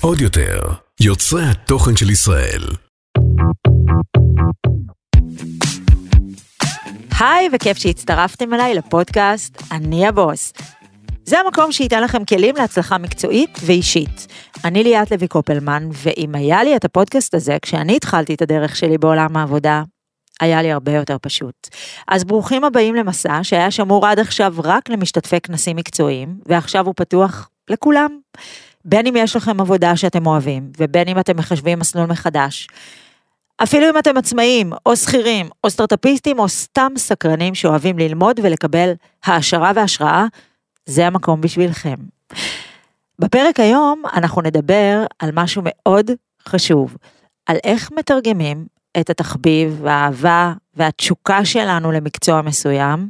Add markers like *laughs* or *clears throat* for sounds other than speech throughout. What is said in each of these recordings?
עוד יותר, יוצרי התוכן של ישראל. היי, וכיף שהצטרפתם אליי לפודקאסט אני הבוס. זה המקום שייתן לכם כלים להצלחה מקצועית ואישית. אני ליאת לוי קופלמן, ואם היה לי את הפודקאסט הזה, כשאני התחלתי את הדרך שלי בעולם העבודה, היה לי הרבה יותר פשוט. אז ברוכים הבאים למסע שהיה שמור עד עכשיו רק למשתתפי כנסים מקצועיים, ועכשיו הוא פתוח לכולם. בין אם יש לכם עבודה שאתם אוהבים, ובין אם אתם מחשבים מסלול מחדש. אפילו אם אתם עצמאים, או שכירים, או סטארטאפיסטים, או סתם סקרנים שאוהבים ללמוד ולקבל העשרה והשראה, זה המקום בשבילכם. בפרק היום אנחנו נדבר על משהו מאוד חשוב, על איך מתרגמים את התחביב והאהבה והתשוקה שלנו למקצוע מסוים,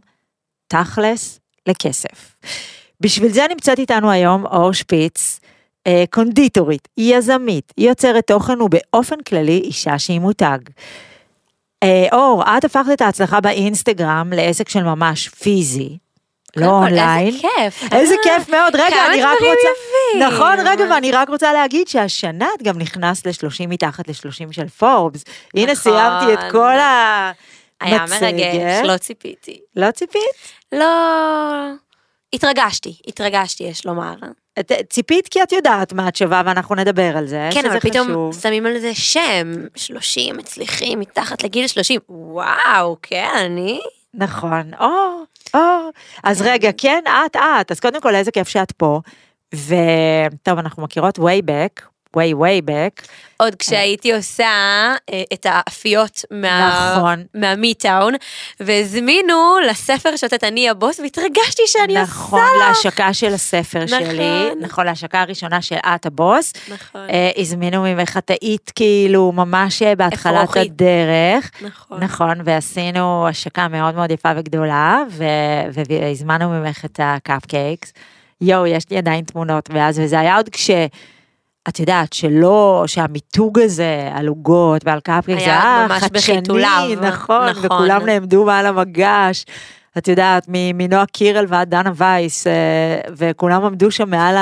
תכלס לכסף. בשביל זה נמצאת איתנו היום אור שפיץ, אה, קונדיטורית, יזמית, יוצרת תוכן ובאופן כללי אישה שהיא מותג. אה, אור, את הפכת את ההצלחה באינסטגרם לעסק של ממש פיזי, לא אונליין. איזה כיף. איזה אה, כיף מאוד, רגע, כמה אני רק דברים רוצה... יפים. נכון, רגע, ואני רק רוצה להגיד שהשנה את גם נכנסת ל-30 מתחת ל-30 של פורבס. הנה, נכון. סיימתי את כל המצגת. היה מרגש, לא ציפיתי. לא ציפית? לא... התרגשתי, התרגשתי, יש לומר. ציפית כי את יודעת מה את שווה ואנחנו נדבר על זה, כן, שזה אבל פתאום חשוב. שמים על זה שם, 30 מצליחים מתחת לגיל 30. וואו, כן, אני? נכון, אור, אור. אז רגע, כן, את, את. אז קודם כל, איזה כיף שאת פה. וטוב, אנחנו מכירות way back, way way back. עוד כשהייתי עושה אה, את האפיות מה... נכון. מהמיטאון, והזמינו לספר שותת אני הבוס, והתרגשתי שאני נכון, עושה לך. להשקה של הספר נכון. שלי, נכון, להשקה הראשונה של את הבוס. נכון, אה, הזמינו ממך את היית כאילו ממש אה, בהתחלת. הדרך. נכון. נכון, ועשינו השקה מאוד מאוד יפה וגדולה, ו- והזמנו ממך את הקאפקייקס. יואו, יש לי עדיין תמונות מאז, וזה היה עוד כש... את יודעת, שלא, שהמיתוג הזה על עוגות ועל קאפקייקס, זה היה ממש חדשני. נכון, נכון. וכולם נעמדו מעל המגש. את יודעת, מנועה קירל ועד דנה וייס, אה, וכולם עמדו שם מעל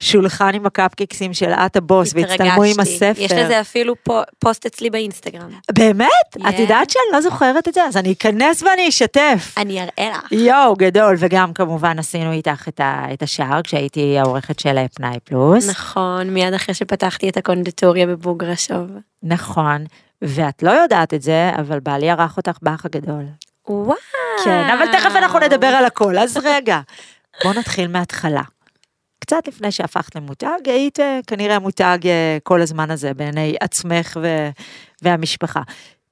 השולחן עם הקאפקייקסים של את הבוס, והצטלמו עם. הספר. יש לזה אפילו פו- פוסט אצלי באינסטגרם. באמת? את כן. יודעת שאני לא זוכרת את זה? אז אני אכנס ואני אשתף. אני אראה לך. יואו, גדול, וגם כמובן עשינו איתך את, ה, את השער כשהייתי העורכת של פנאי פלוס. נכון, מיד אחרי שפתחתי את הקונדיטוריה בבוגרשוב. נכון. ואת לא יודעת את זה, אבל בעלי ערך אותך באח הגדול. וואו. כן, אבל תכף אנחנו נדבר על הכל, אז רגע. בוא נתחיל מההתחלה. קצת לפני שהפכת למותג, היית אה, כנראה מותג אה, כל הזמן הזה בעיני עצמך ו- והמשפחה.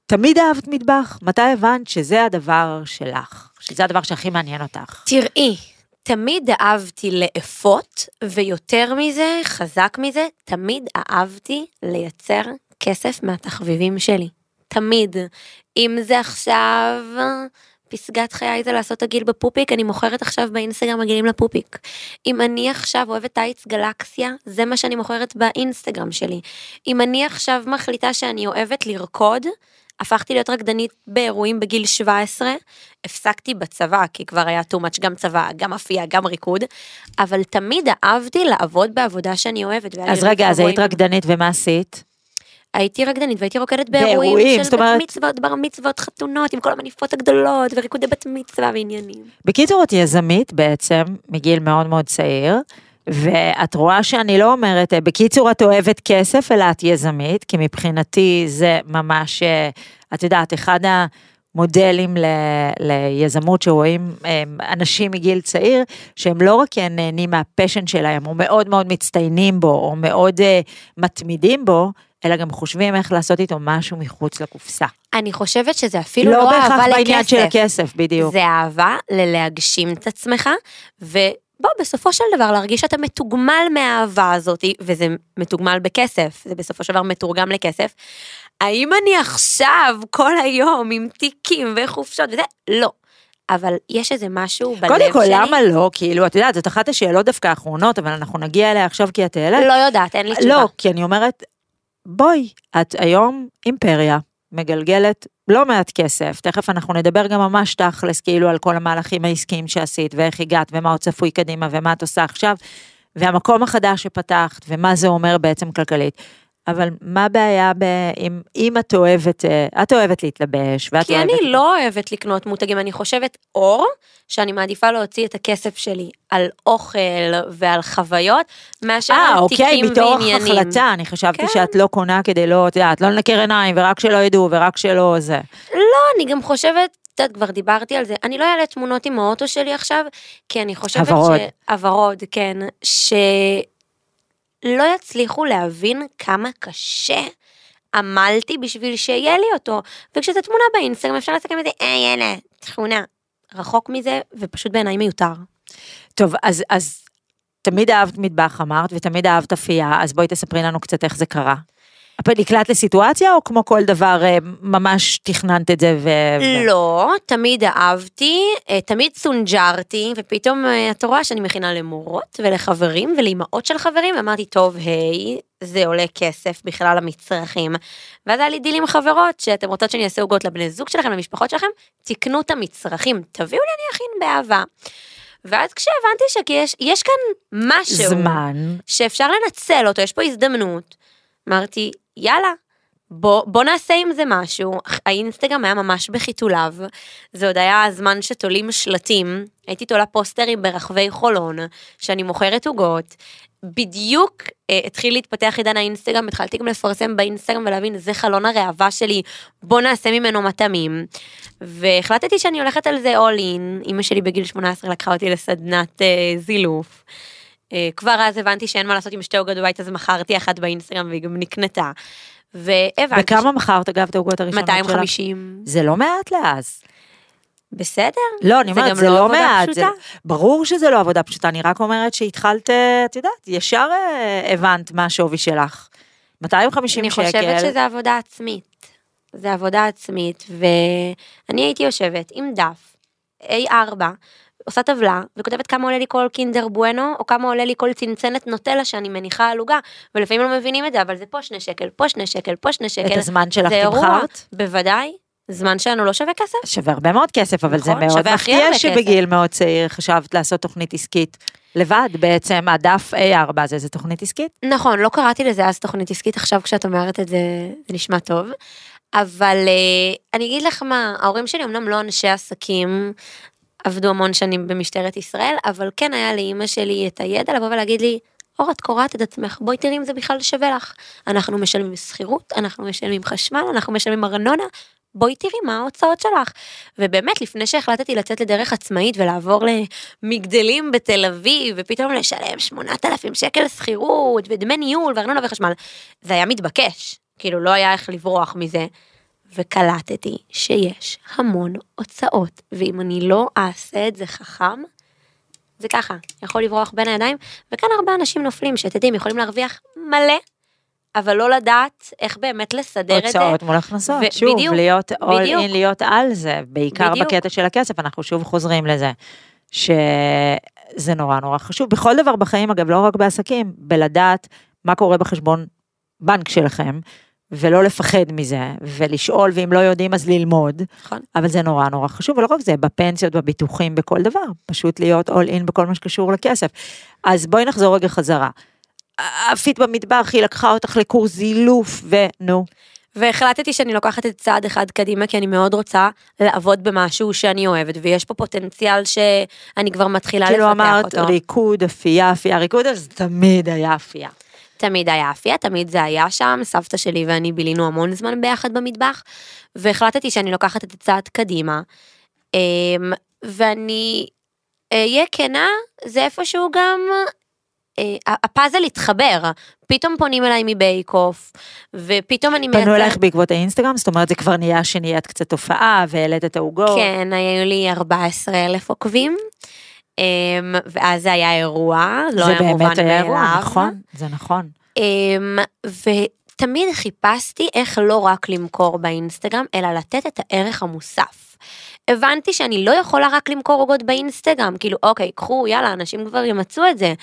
תמיד אהבת מטבח? מתי הבנת שזה הדבר שלך? שזה הדבר שהכי מעניין אותך? תראי, תמיד אהבתי לאפות, ויותר מזה, חזק מזה, תמיד אהבתי לייצר כסף מהתחביבים שלי. תמיד. אם זה עכשיו... פסגת חיי זה לעשות עגיל בפופיק, אני מוכרת עכשיו באינסטגרם עגילים לפופיק. אם אני עכשיו אוהבת טייץ גלקסיה, זה מה שאני מוכרת באינסטגרם שלי. אם אני עכשיו מחליטה שאני אוהבת לרקוד, הפכתי להיות רקדנית באירועים בגיל 17, הפסקתי בצבא, כי כבר היה too much גם צבא, גם אפייה, גם ריקוד, אבל תמיד אהבתי לעבוד בעבודה שאני אוהבת. אז רגע, אז היית. רקדנית ומה עשית? הייתי רקדנית והייתי רוקדת באירועים, של בת אומרת- מצוות, בר מצוות, חתונות, עם כל המניפות הגדולות, וריקודי בת מצווה ועניינים. בקיצור, את יזמית בעצם, מגיל מאוד מאוד צעיר, ואת רואה שאני לא אומרת, אה, בקיצור, את אוהבת כסף, אלא את יזמית, כי מבחינתי זה ממש, אה, את יודעת, אחד המודלים ל, ליזמות שרואים אה, אנשים מגיל צעיר, שהם לא רק נהנים מהפשן שלהם, או מאוד מאוד מצטיינים בו, או מאוד אה, מתמידים בו, אלא גם חושבים איך לעשות איתו משהו מחוץ לקופסה. אני חושבת שזה אפילו לא לא, בהכרח אהבה בעניין לכסף. של הכסף, בדיוק. זה אהבה ללהגשים את עצמך, ובוא, בסופו של דבר להרגיש שאתה מתוגמל מהאהבה הזאת, וזה מתוגמל בכסף, זה בסופו של דבר מתורגם לכסף. האם אני עכשיו כל היום עם תיקים וחופשות וזה? לא. אבל יש איזה משהו בלב קודם כל, שלי. למה לא? כאילו, את יודעת, זאת אחת השאלות דווקא האחרונות, אבל אנחנו נגיע אליה עכשיו כי את העלית. לא יודעת, אין לי תשובה. לא, כי אני אומרת, בואי, את היום אימפריה, מגלגלת לא מעט כסף, תכף אנחנו נדבר גם ממש תכלס, כאילו, על כל המהלכים העסקיים שעשית, ואיך הגעת, ומה עוד צפוי קדימה, ומה את עושה עכשיו. והמקום החדש שפתחת, ומה זה אומר בעצם כלכלית. אבל מה הבעיה ב... אם, אם את אוהבת, אה, את אוהבת להתלבש, ואת כי אוהבת... אני לא אוהבת לקנות מותגים, אני חושבת אור, שאני מעדיפה להוציא את הכסף שלי על אוכל ועל חוויות, מאשר אה, על אוקיי, תיקים מתוך ועניינים. החלטה, אני חשבתי כן. שאת לא קונה כדי לא, את יודעת, לא לנקר עיניים, ורק שלא ידעו, ורק שלא זה. לא, אני גם חושבת, את יודעת, כבר דיברתי על זה, אני לא אעלה תמונות עם האוטו שלי עכשיו, כי אני חושבת הוורוד. ש... הוורוד, כן. שלא יצליחו להבין כמה קשה עמלתי בשביל שיהיה לי אותו. וכשזו תמונה באינסטגרם אפשר לסכם את זה, היי, יאללה, תכונה. רחוק מזה, ופשוט בעיניי מיותר. טוב, אז, אז תמיד אהבת מטבח אמרת, ותמיד אהבת אפייה, אז בואי תספרי לנו קצת איך זה קרה. נקלט לסיטואציה, או כמו כל דבר, אה, ממש תכננת את זה ו... לא, תמיד אהבתי, אה, תמיד סונג'רתי, ופתאום אה, את רואה שאני מכינה למורות ולחברים ולאימהות של חברים, אמרתי, טוב, היי, זה עולה כסף בכלל המצרכים. ואז היה לי דיל עם חברות, שאתם רוצות שאני אעשה עוגות לבני זוג שלכם, למשפחות שלכם, תקנו את המצרכים, תביאו לי, אני אכין באהבה. ואז כשהבנתי שיש יש כאן משהו זמן. שאפשר לנצל אותו, יש פה הזדמנות, אמרתי, יאללה, בוא, בוא נעשה עם זה משהו. האינסטגרם היה ממש בחיתוליו, זה עוד היה הזמן שתולים שלטים, הייתי תולה פוסטרים ברחבי חולון, שאני מוכרת עוגות. בדיוק אה, התחיל להתפתח עידן האינסטגרם, התחלתי גם לפרסם באינסטגרם ולהבין, זה חלון הראווה שלי, בוא נעשה ממנו מטעמים. והחלטתי שאני הולכת על זה all in, אימא שלי בגיל 18 לקחה אותי לסדנת אה, זילוף. אה, כבר אז הבנתי שאין מה לעשות עם שתי עוגות בבית, אז מכרתי אחת באינסטגרם והיא גם נקנתה. והבנתי וכמה מכרת, אגב, את העוגות הראשונות שלך? 250. זה לא מעט לאז. בסדר. לא, אני אומרת, זה לא לא מעט. זה. ברור שזה לא עבודה פשוטה, אני רק אומרת שהתחלת, את יודעת, ישר אה, הבנת מה השווי שלך. 250 אני שקל. חושבת שזה עבודה עצמית. זה עבודה עצמית, ואני הייתי יושבת עם דף A4, עושה טבלה, וכותבת כמה עולה לי כל קינדר בואנו, או כמה עולה לי כל צנצנת נוטלה שאני מניחה על עוגה, ולפעמים לא מבינים את זה, אבל זה פה שני שקל, פה שני שקל, פה שני שקל. את הזמן שלך זה תמכרת? בוודאי, זמן שלנו לא שווה כסף. שווה הרבה מאוד כסף, אבל זה נכון, מאוד שווה הכי מפתיע שבגיל מאוד צעיר חשבת לעשות תוכנית עסקית. לבד בעצם, הדף A4 הזה זה תוכנית עסקית? נכון, לא קראתי לזה אז תוכנית עסקית, עכשיו כשאת אומרת את זה, זה נשמע טוב. אבל אה, אני אגיד לך מה, ההורים שלי אמנם לא אנשי עסקים, עבדו המון שנים במשטרת ישראל, אבל כן היה לאימא שלי את הידע לבוא ולהגיד לי, אור, את קורעת את עצמך, בואי תראי אם זה בכלל שווה לך. אנחנו משלמים שכירות, אנחנו משלמים חשמל, אנחנו משלמים ארנונה, בואי תראי מה ההוצאות שלך. ובאמת, לפני שהחלטתי לצאת לדרך עצמאית ולעבור למגדלים בתל אביב, ופתאום לשלם 8,000 שקל שכירות, ודמי ניהול, וארנונה וחשמל, זה היה מתבקש. כאילו, לא היה איך לברוח מזה. וקלטתי שיש המון הוצאות, ואם אני לא אעשה את זה חכם, זה ככה, יכול לברוח בין הידיים, וכאן הרבה אנשים נופלים, שאתם יודעים, יכולים להרוויח מלא, אבל לא לדעת איך באמת לסדר את זה. הוצאות מול הכנסות, ו- שוב, בדיוק, להיות all בדיוק. in, להיות על זה, בעיקר בדיוק. בקטע של הכסף, אנחנו שוב חוזרים לזה, שזה נורא נורא חשוב, בכל דבר בחיים, אגב, לא רק בעסקים, בלדעת מה קורה בחשבון בנק שלכם, ולא לפחד מזה, ולשאול, ואם לא יודעים אז ללמוד, נכון. אבל זה נורא נורא חשוב, ולא רק זה, בפנסיות, בביטוחים, בכל דבר, פשוט להיות all in בכל מה שקשור לכסף. אז בואי נחזור רגע חזרה. עפית במטבח, היא לקחה אותך לקורס זילוף, ונו. והחלטתי שאני לוקחת את צעד אחד קדימה, כי אני מאוד רוצה לעבוד במשהו שאני אוהבת, ויש פה פוטנציאל שאני כבר מתחילה כאילו לפתח אמרת אותו. ריקוד, אפייה, אפייה, ריקוד, אז תמיד היה אפייה. תמיד היה אפייה, תמיד זה היה שם, סבתא שלי ואני בילינו המון זמן ביחד במטבח, והחלטתי שאני לוקחת את הצעד קדימה, אמ, ואני אהיה כנה, זה איפשהו גם, אה, הפאזל התחבר, פתאום פונים אליי מבייק אוף, ופתאום אני פנו אלייך בעקבות האינסטגרם, זאת אומרת זה כבר נהיה שנהיית קצת תופעה, והעלית את העוגות. כן, היו לי 14 אלף עוקבים, ואז זה היה אירוע, לא זה היה מובן באמת היה אירוע, מאליו. נכון, זה נכון. אמ, ותמיד חיפשתי איך לא רק למכור באינסטגרם, אלא לתת את הערך המוסף. הבנתי שאני לא יכולה רק למכור עוגות באינסטגרם, כאילו אוקיי, קחו, יאללה, אנשים כבר ימצאו את זה.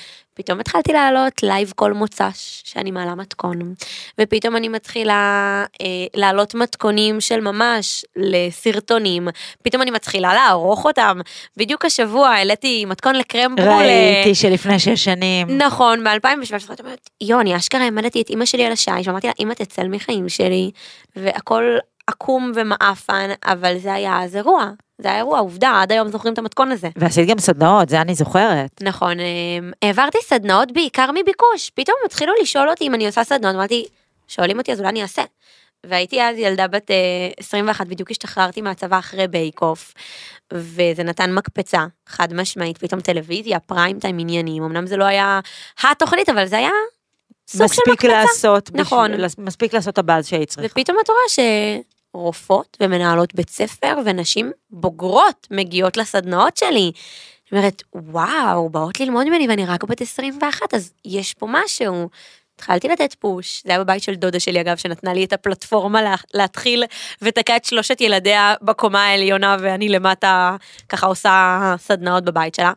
פתאום התחלתי לעלות live כל מוצ"ש, שאני מעלה מתכון, ופתאום אני מתחילה אה, להעלות מתכונים של ממש לסרטונים, פתאום אני מתחילה לערוך אותם. בדיוק השבוע העליתי מתכון לקרם ברולה. ראיתי שלפני שש שנים. נכון, ב-2017 את אומרת, יו, אני אשכרה העמדתי את אימא שלי על השיש, ואמרתי לה, אמא תצל מחיים שלי, והכל עקום ומעפן, אבל זה היה אז אירוע. זה היה אירוע, עובדה, עד היום זוכרים את המתכון הזה. ועשית גם סדנאות, זה אני זוכרת. נכון, אמ, העברתי סדנאות בעיקר מביקוש, פתאום התחילו לשאול אותי אם אני עושה סדנאות, אמרתי, שואלים אותי אז אולי אני אעשה. והייתי אז ילדה בת אה, 21, בדיוק השתחררתי מהצבא אחרי Bake Off, וזה נתן מקפצה, חד משמעית, פתאום טלוויזיה, prime time עניינים, אמנם זה לא היה התוכנית, אבל זה היה סוג של מספיק מקפצה. לעשות, נכון. בשביל- מספיק לעשות הבאז שהיית צריכה. ופתאום את רואה שרופאות ומנהלות בית ספר ונשים בוגרות מגיעות לסדנאות שלי. אני אומרת, וואו, באות ללמוד ממני ואני רק בת 21, אז יש פה משהו. התחלתי לתת פוש, זה היה בבית של דודה שלי אגב, שנתנה לי את הפלטפורמה לה, להתחיל ותקע את שלושת ילדיה בקומה העליונה ואני למטה ככה עושה סדנאות בבית שלה.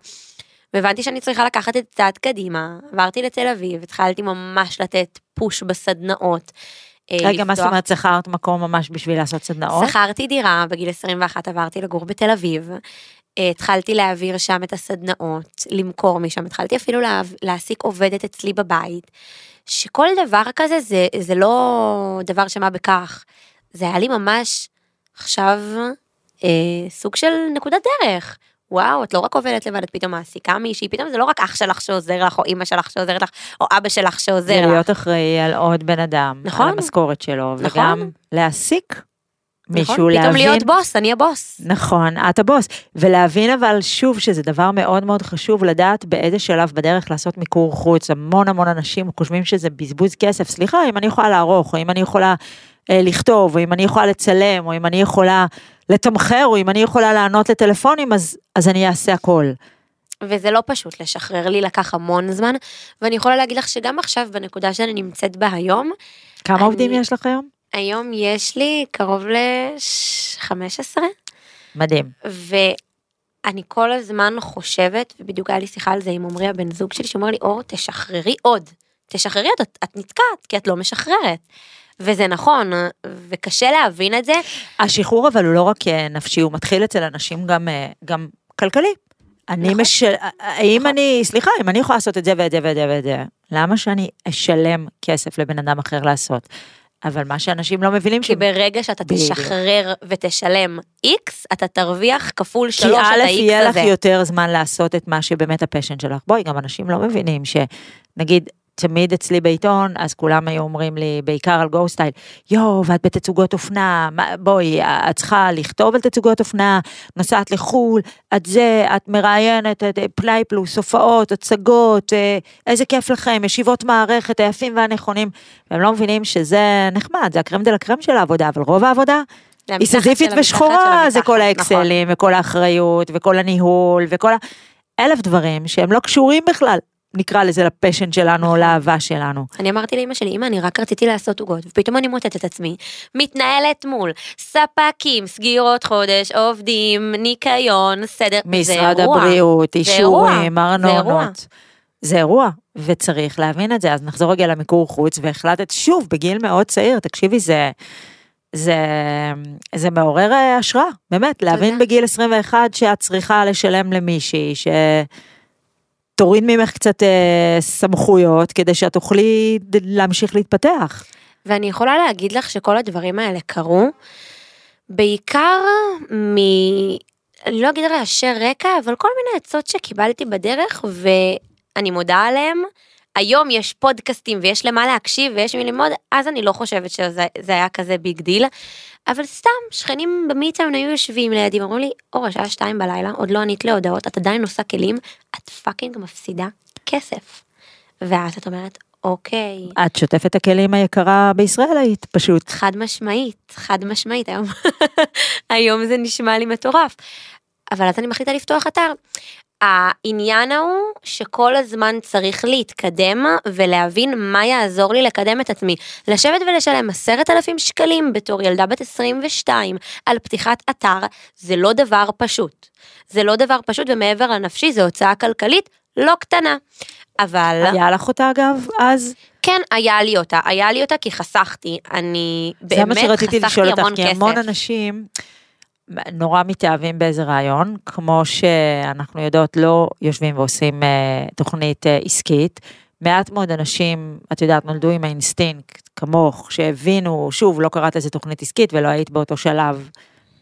והבנתי שאני צריכה לקחת את צעד קדימה, עברתי לתל אביב, התחלתי ממש לתת פוש בסדנאות. אה, רגע, מה זאת אומרת, שכרת מקום ממש בשביל לעשות סדנאות? שכרתי דירה, בגיל 21 עברתי לגור בתל אביב. אה, התחלתי להעביר שם את הסדנאות, למכור משם, התחלתי אפילו לה, להעסיק עובדת אצלי בבית, שכל דבר כזה זה, זה לא דבר שמה בכך, זה היה לי ממש עכשיו אה, סוג של נקודת דרך. וואו, את לא רק עובדת לבד, את פתאום מעסיקה מישהי, פתאום זה לא רק אח שלך שעוזר לך, או אימא שלך שעוזרת לך, או אבא שלך שעוזר זה לך. להיות אחראי על עוד בן אדם, נכון. על המשכורת שלו, נכון. וגם להעסיק מישהו, נכון? להבין. פתאום להיות בוס, אני הבוס. נכון, את הבוס. ולהבין אבל שוב שזה דבר מאוד מאוד חשוב לדעת באיזה שלב בדרך לעשות מיקור חוץ. המון המון אנשים חושבים שזה בזבוז כסף. סליחה, אם אני יכולה לערוך, או אם אני יכולה לכתוב, או אם אני יכולה לצלם, או אם אני יכולה לתמחר, או אם אני יכולה לענות לטלפונים, אז, אז אני אעשה הכל. וזה לא פשוט לשחרר לי, לקח המון זמן, ואני יכולה להגיד לך שגם עכשיו, בנקודה שאני נמצאת בה היום, כמה אני- עובדים יש לך היום? היום יש לי קרוב ל-15, מדהים. ואני כל הזמן חושבת, ובדיוק היה לי שיחה על זה עם עמרי הבן זוג שלי, שאומר לי, אור, תשחררי עוד, תשחררי עוד, את, את נתקעת, כי את לא משחררת. וזה נכון, וקשה להבין את זה, השחרור אבל הוא לא רק אה, נפשי, הוא מתחיל אצל אנשים גם, אה, גם כלכלי. אני נכון. מש... האם אני, סליחה, אם אני יכולה לעשות את זה ואת זה ואת זה ואת זה, למה שאני אשלם כסף לבן אדם אחר לעשות? אבל מה שאנשים לא מבינים, כי ברגע שאתה בדיוק. תשחרר ותשלם איקס, אתה תרוויח כפול כי שלוש את א', האיקס יהיה לך הזה. יותר זמן לעשות את מה שבאמת ה passion שלך. בואי, גם אנשים לא מבינים שנגיד, תמיד אצלי בעיתון, אז כולם היו אומרים לי, בעיקר על Go Style, יואו, ואת בתצוגות אופנה, בואי, את צריכה לכתוב על תצוגות אופנה, נוסעת לחו"ל, את זה, את מראיינת, את אה, פנאי פלוס, הופעות, הצגות, אה, איזה כיף לכם, ישיבות מערכת, היפים והנכונים. והם לא מבינים שזה נחמד, זה ה crème de la crème של העבודה, אבל רוב העבודה היא סזיפית ושחורה, זה כל נכון. האקסלים וכל האחריות וכל הניהול וכל ה... אלף דברים שהם לא קשורים בכלל, נקרא לזה לפשן שלנו או לאהבה שלנו. אני אמרתי לאמא שלי, אמא, אני רק רציתי לעשות עוגות, ופתאום אני מוצאת את עצמי, מתנהלת מול ספקים, סגירות חודש, עובדים, ניקיון, סדר, זה משרד אירוע. הבריאות, זה אישורים. ארנונות. זה אירוע, וצריך להבין את זה. אז נחזור רגע למיקור חוץ, והחלטת שוב, בגיל מאוד צעיר, תקשיבי, זה... זה, זה מעורר אה, השראה, באמת, להבין בגיל 21 שאת צריכה לשלם למישהי, שתוריד ממך קצת אה, סמכויות, כדי שאת תוכלי להמשיך להתפתח. ואני יכולה להגיד לך שכל הדברים האלה קרו, בעיקר מ... אני לא אגיד רעשי רקע, אבל כל מיני עצות שקיבלתי בדרך, ואני מודה עליהם. היום יש פודקאסטים ויש למה להקשיב ויש מי ללמוד, אז אני לא חושבת שזה זה היה כזה big deal. אבל סתם, שכנים במיטאון היו יושבים לידי, אמרו לי, אור, השעה שתיים בלילה, עוד לא ענית להודעות, את עדיין עושה כלים, את fucking מפסידה כסף. ואז את אומרת, אוקיי. את שוטפת הכלים היקרה בישראל היית, פשוט. חד משמעית, חד משמעית, היום, *laughs* היום זה נשמע לי מטורף. אבל אז אני מחליטה לפתוח אתר. העניין הוא שכל הזמן צריך להתקדם ולהבין מה יעזור לי לקדם את עצמי. לשבת ולשלם עשרת אלפים שקלים בתור ילדה בת 22 על פתיחת אתר, זה לא דבר פשוט. זה לא דבר פשוט ומעבר לנפשי זו הוצאה כלכלית לא קטנה. אבל... היה לך אותה אגב אז? כן, היה לי אותה, היה לי אותה כי חסכתי, אני זה מה באמת שרציתי לשאול חסכתי אותך, המון כי כסף. המון אנשים נורא מתאהבים באיזה רעיון, כמו שאנחנו יודעות לא יושבים ועושים אה, תוכנית אה, עסקית. מעט מאוד אנשים, את יודעת, נולדו עם האינסטינקט, כמוך, שהבינו, שוב, לא קראת איזה תוכנית עסקית ולא היית באותו שלב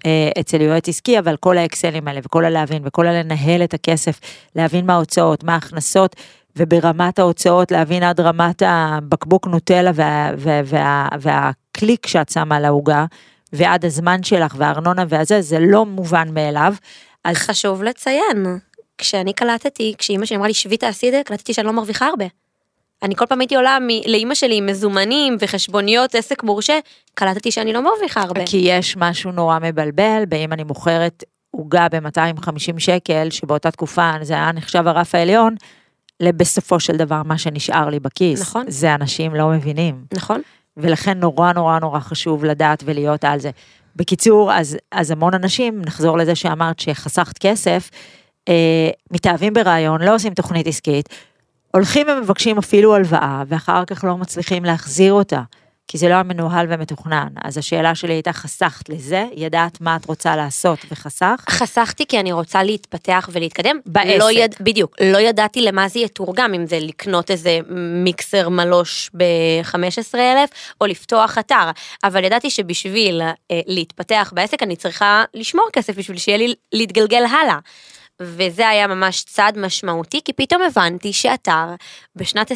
אה, אצל יועץ עסקי, אבל כל האקסלים האלה וכל הלהבין וכל הלנהל את הכסף, להבין מה ההוצאות, מה ההכנסות, וברמת ההוצאות להבין עד רמת הבקבוק נוטלה וה, וה, וה, והקליק שאת שמה על העוגה, ועד הזמן שלך והארנונה והזה, זה לא מובן מאליו. אז חשוב לציין, כשאני קלטתי, כשאימא שלי אמרה לי שבי תעשי את זה, קלטתי שאני לא מרוויחה הרבה. אני כל פעם הייתי עולה מ- לאימא שלי עם מזומנים וחשבוניות עסק מורשה, קלטתי שאני לא מרוויחה הרבה. כי יש משהו נורא מבלבל, באם אני מוכרת עוגה ב-250 שקל, שבאותה תקופה זה היה נחשב הרף העליון, לבסופו של דבר מה שנשאר לי בכיס. נכון. זה אנשים לא מבינים. נכון? ולכן נורא נורא נורא חשוב לדעת ולהיות על זה. בקיצור, אז, אז המון אנשים, נחזור לזה שאמרת שחסכת כסף, אה, מתאהבים ברעיון, לא עושים תוכנית עסקית, הולכים ומבקשים אפילו הלוואה, ואחר כך לא מצליחים להחזיר אותה, כי זה לא היה מנוהל ומתוכנן. אז השאלה שלי הייתה, חסכת לזה, ידעת מה את רוצה לעשות וחסכת? חסכתי כי אני רוצה להתפתח ולהתקדם. בעסק. לא יד... בדיוק, לא ידעתי למה זה יתורגם, אם זה לקנות איזה מיקסר מלוש ב-15,000 או לפתוח אתר, אבל ידעתי שבשביל אה, להתפתח בעסק אני צריכה לשמור כסף בשביל שיהיה לי להתגלגל הלאה. וזה היה ממש צעד משמעותי, כי פתאום הבנתי שאתר בשנת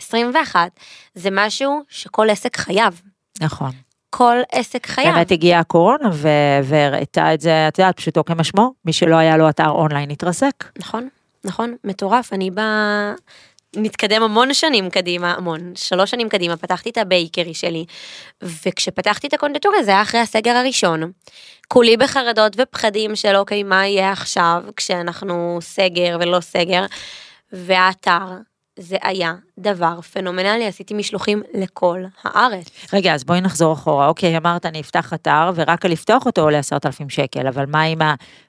2021 זה משהו שכל עסק חייב. נכון. כל עסק חייב. באמת הגיעה הקורונה ו- והראתה את זה, את יודעת, פשוטו כמשמעו, מי שלא היה לו אתר אונליין התרסק. נכון, נכון, מטורף, אני באה, נתקדם המון שנים קדימה, המון, שלוש שנים קדימה, פתחתי את ה bakery שלי, וכשפתחתי את הקונדטוריה זה היה אחרי הסגר הראשון. כולי בחרדות ופחדים של אוקיי, מה יהיה עכשיו, כשאנחנו סגר ולא סגר, והאתר, זה היה דבר פנומנלי, עשיתי משלוחים לכל הארץ. רגע, אז בואי נחזור אחורה. אוקיי, אמרת אני אפתח אתר, ורק לפתוח אותו עולה עשרת אלפים שקל, אבל מה עם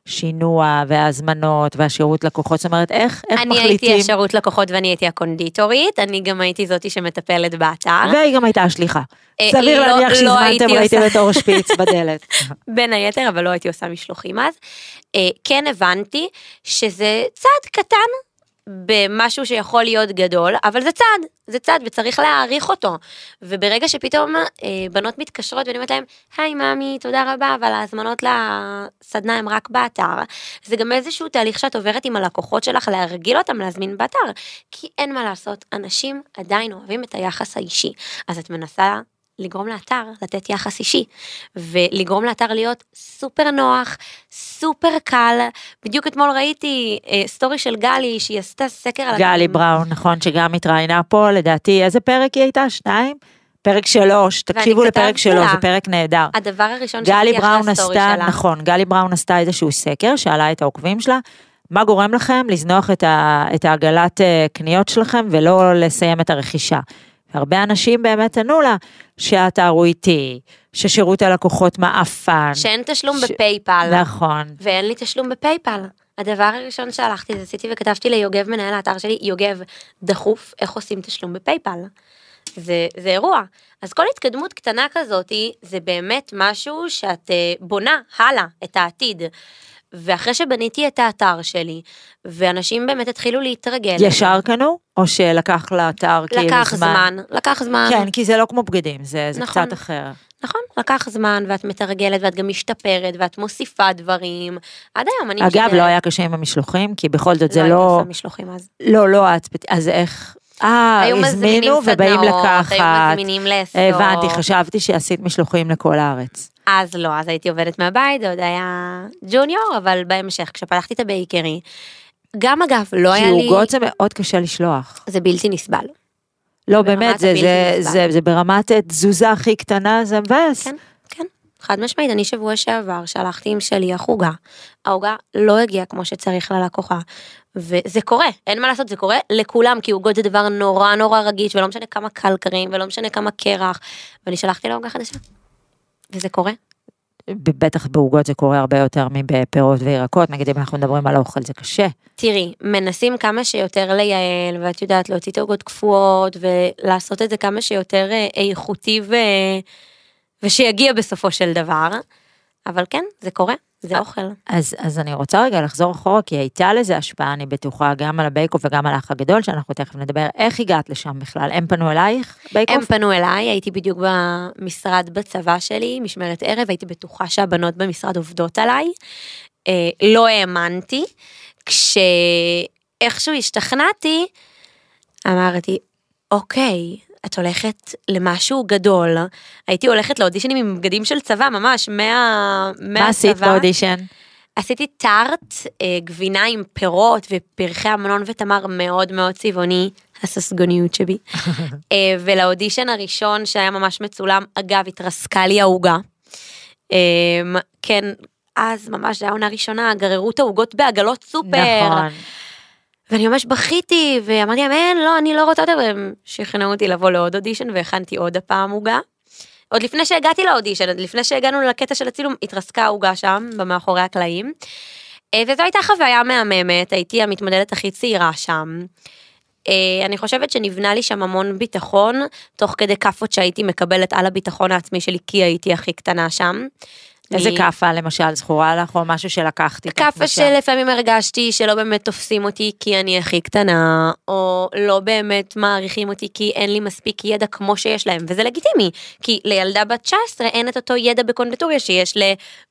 השינוע וההזמנות והשירות לקוחות? זאת אומרת, איך, איך אני מחליטים? הייתי השירות לקוחות ואני הייתי הקונדיטורית, אני גם הייתי זאתי שמטפלת באתר. והיא גם הייתה השליחה. אה, סביר לא- להניח לא שהזמנתם, הייתי ראיתם עושה- את אור שפיץ *laughs* בדלת. בין היתר, אבל לא הייתי עושה משלוחים אז. אה, כן הבנתי שזה צעד קטן במשהו שיכול להיות גדול, אבל זה צעד, זה צעד וצריך להעריך אותו. וברגע שפתאום אה, בנות מתקשרות ואני אומרת להם, היי מאמי, תודה רבה, אבל ההזמנות לסדנה הם רק באתר. זה גם איזשהו תהליך שאת עוברת עם הלקוחות שלך להרגיל אותם להזמין באתר. כי אין מה לעשות, אנשים עדיין אוהבים את היחס האישי. אז את מנסה לגרום לאתר לתת יחס אישי, ולגרום לאתר להיות סופר נוח, סופר קל. בדיוק אתמול ראיתי אה, סטורי של גלי, שהיא עשתה סקר על... גלי בראון, נכון, שגם התראיינה פה, לדעתי, איזה פרק היא הייתה? שניים? פרק שלוש, תקשיבו לפרק שלוש. זה פרק נהדר. הדבר הראשון שעשיתי אחרי הסטורי עשתה, שלה. נכון, גלי בראון עשתה איזשהו סקר, שאלה את העוקבים שלה, מה גורם לכם לזנוח את, ה, את העגלת אה, קניות שלכם ולא לסיים את הרכישה. הרבה אנשים באמת ענו לה שהאתר הוא איטי, ששירות הלקוחות מעפן. שאין תשלום ש- ב PayPal. נכון. ואין לי תשלום ב PayPal. הדבר הראשון שהלכתי, זה עשיתי וכתבתי ליוגב מנהל האתר שלי, יוגב, דחוף, איך עושים תשלום ב PayPal. זה, זה אירוע. אז כל התקדמות קטנה כזאת, זה באמת משהו שאת אה, בונה הלאה את העתיד. ואחרי שבניתי את האתר שלי, ואנשים באמת התחילו להתרגל. ישר קנו, או שלקח לאתר כאילו זמן? לקח זמן, לקח זמן. כן, כי זה לא כמו בגדים, זה, זה נכון. קצת אחר. נכון, לקח זמן, ואת מתרגלת, ואת גם משתפרת, ואת מוסיפה דברים. עד היום אני אגב, משתדלת. לא היה קשה עם המשלוחים, כי בכל זאת זה הייתי לא... עושה משלוחים אז. לא, לא את, אז איך... אה, הזמינו ובאים סדנאות, לקחת. היו מזמינים לאסוף. הבנתי, חשבתי שעשית משלוחים לכל הארץ. אז לא, אז הייתי עובדת מהבית, זה עוד היה ג'וניור, אבל בהמשך, כשפתחתי את הבייקרי, גם אגב, לא כי היה לי... עוגות זה מאוד קשה לשלוח. זה בלתי נסבל. לא, באמת, זה- זה-. זה זה ברמת תזוזה הכי קטנה, זה מבאס. כן, כן. חד משמעית, אני שבוע שעבר שלחתי עם שליח עוגה, העוגה לא הגיעה כמו שצריך ללקוחה, וזה קורה, אין מה לעשות, זה קורה לכולם, כי עוגות זה דבר נורא נורא רגיש, ולא משנה כמה קלקרים, ולא משנה כמה קרח, ואני שלחתי לה עוגה חדשה. וזה קורה. בטח בעוגות זה קורה הרבה יותר מבפירות וירקות, נגיד אם אנחנו מדברים על אוכל זה קשה. תראי, מנסים כמה שיותר לייעל, ואת יודעת, להוציא את העוגות קפואות, ולעשות את זה כמה שיותר אה, איכותי ו... ושיגיע בסופו של דבר, אבל כן, זה קורה, זה אוכל. אז, אז אני רוצה רגע לחזור אחורה, כי הייתה לזה השפעה, אני בטוחה, גם על הבייקוף וגם על האח הגדול, שאנחנו תכף נדבר. איך הגעת לשם בכלל? הם פנו אלייך, בייקוף? הם פנו אליי, הייתי בדיוק במשרד בצבא שלי, משמרת ערב, הייתי בטוחה שהבנות במשרד עובדות עליי. אה, לא האמנתי, כשאיכשהו השתכנעתי, אמרתי, אוקיי, את הולכת למשהו גדול. הייתי הולכת לאודישנים עם בגדים של צבא, ממש, מה. מה עשית באודישן? עשיתי טארט, אה, גבינה עם פירות ופרחי אמנון ותמר מאוד מאוד צבעוני, הססגוניות שבי. *laughs* אה, ולאודישן הראשון שהיה ממש מצולם, אגב, התרסקה לי העוגה. אה, כן, אז ממש, זו העונה הראשונה, גררו את העוגות בעגלות סופר. נכון. ואני ממש בכיתי, ואמרתי להם, אין, לא, אני לא רוצה יותר, והם שכנעו אותי לבוא לעוד אודישן, והכנתי עוד הפעם עוגה. עוד לפני שהגעתי לאודישן, עוד לפני שהגענו לקטע של הצילום, התרסקה העוגה שם, במאחורי הקלעים. אה, וזו הייתה חוויה מהממת, הייתי המתמודדת הכי צעירה שם. אה, אני חושבת שנבנה לי שם המון ביטחון, תוך כדי כאפות שהייתי מקבלת על הביטחון העצמי שלי, כי הייתי הכי קטנה שם. איזה מ- כאפה למשל זכורה לך, או משהו שלקחתי? כאפה? שלפעמים הרגשתי שלא באמת תופסים אותי כי אני הכי קטנה, או לא באמת מעריכים אותי כי אין לי מספיק ידע כמו שיש להם, וזה לגיטימי, כי לילדה בת 19 אין את אותו ידע בקונדטוריה שיש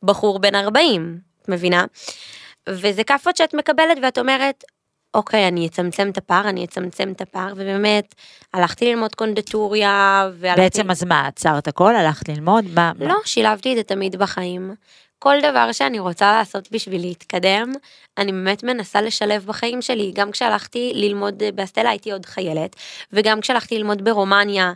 לבחור בן 40, את מבינה? וזה כאפות שאת מקבלת ואת אומרת, אוקיי, אני אצמצם את הפער, אני אצמצם את הפער, ובאמת, הלכתי ללמוד קונדטוריה, והלכתי... בעצם אז מה, עצרת הכל? הלכת ללמוד? מה? מה? לא, שילבתי את זה תמיד בחיים. כל דבר שאני רוצה לעשות בשביל להתקדם, אני באמת מנסה לשלב בחיים שלי. גם כשהלכתי ללמוד אה, באסטלה הייתי עוד חיילת, וגם כשהלכתי ללמוד ברומניה,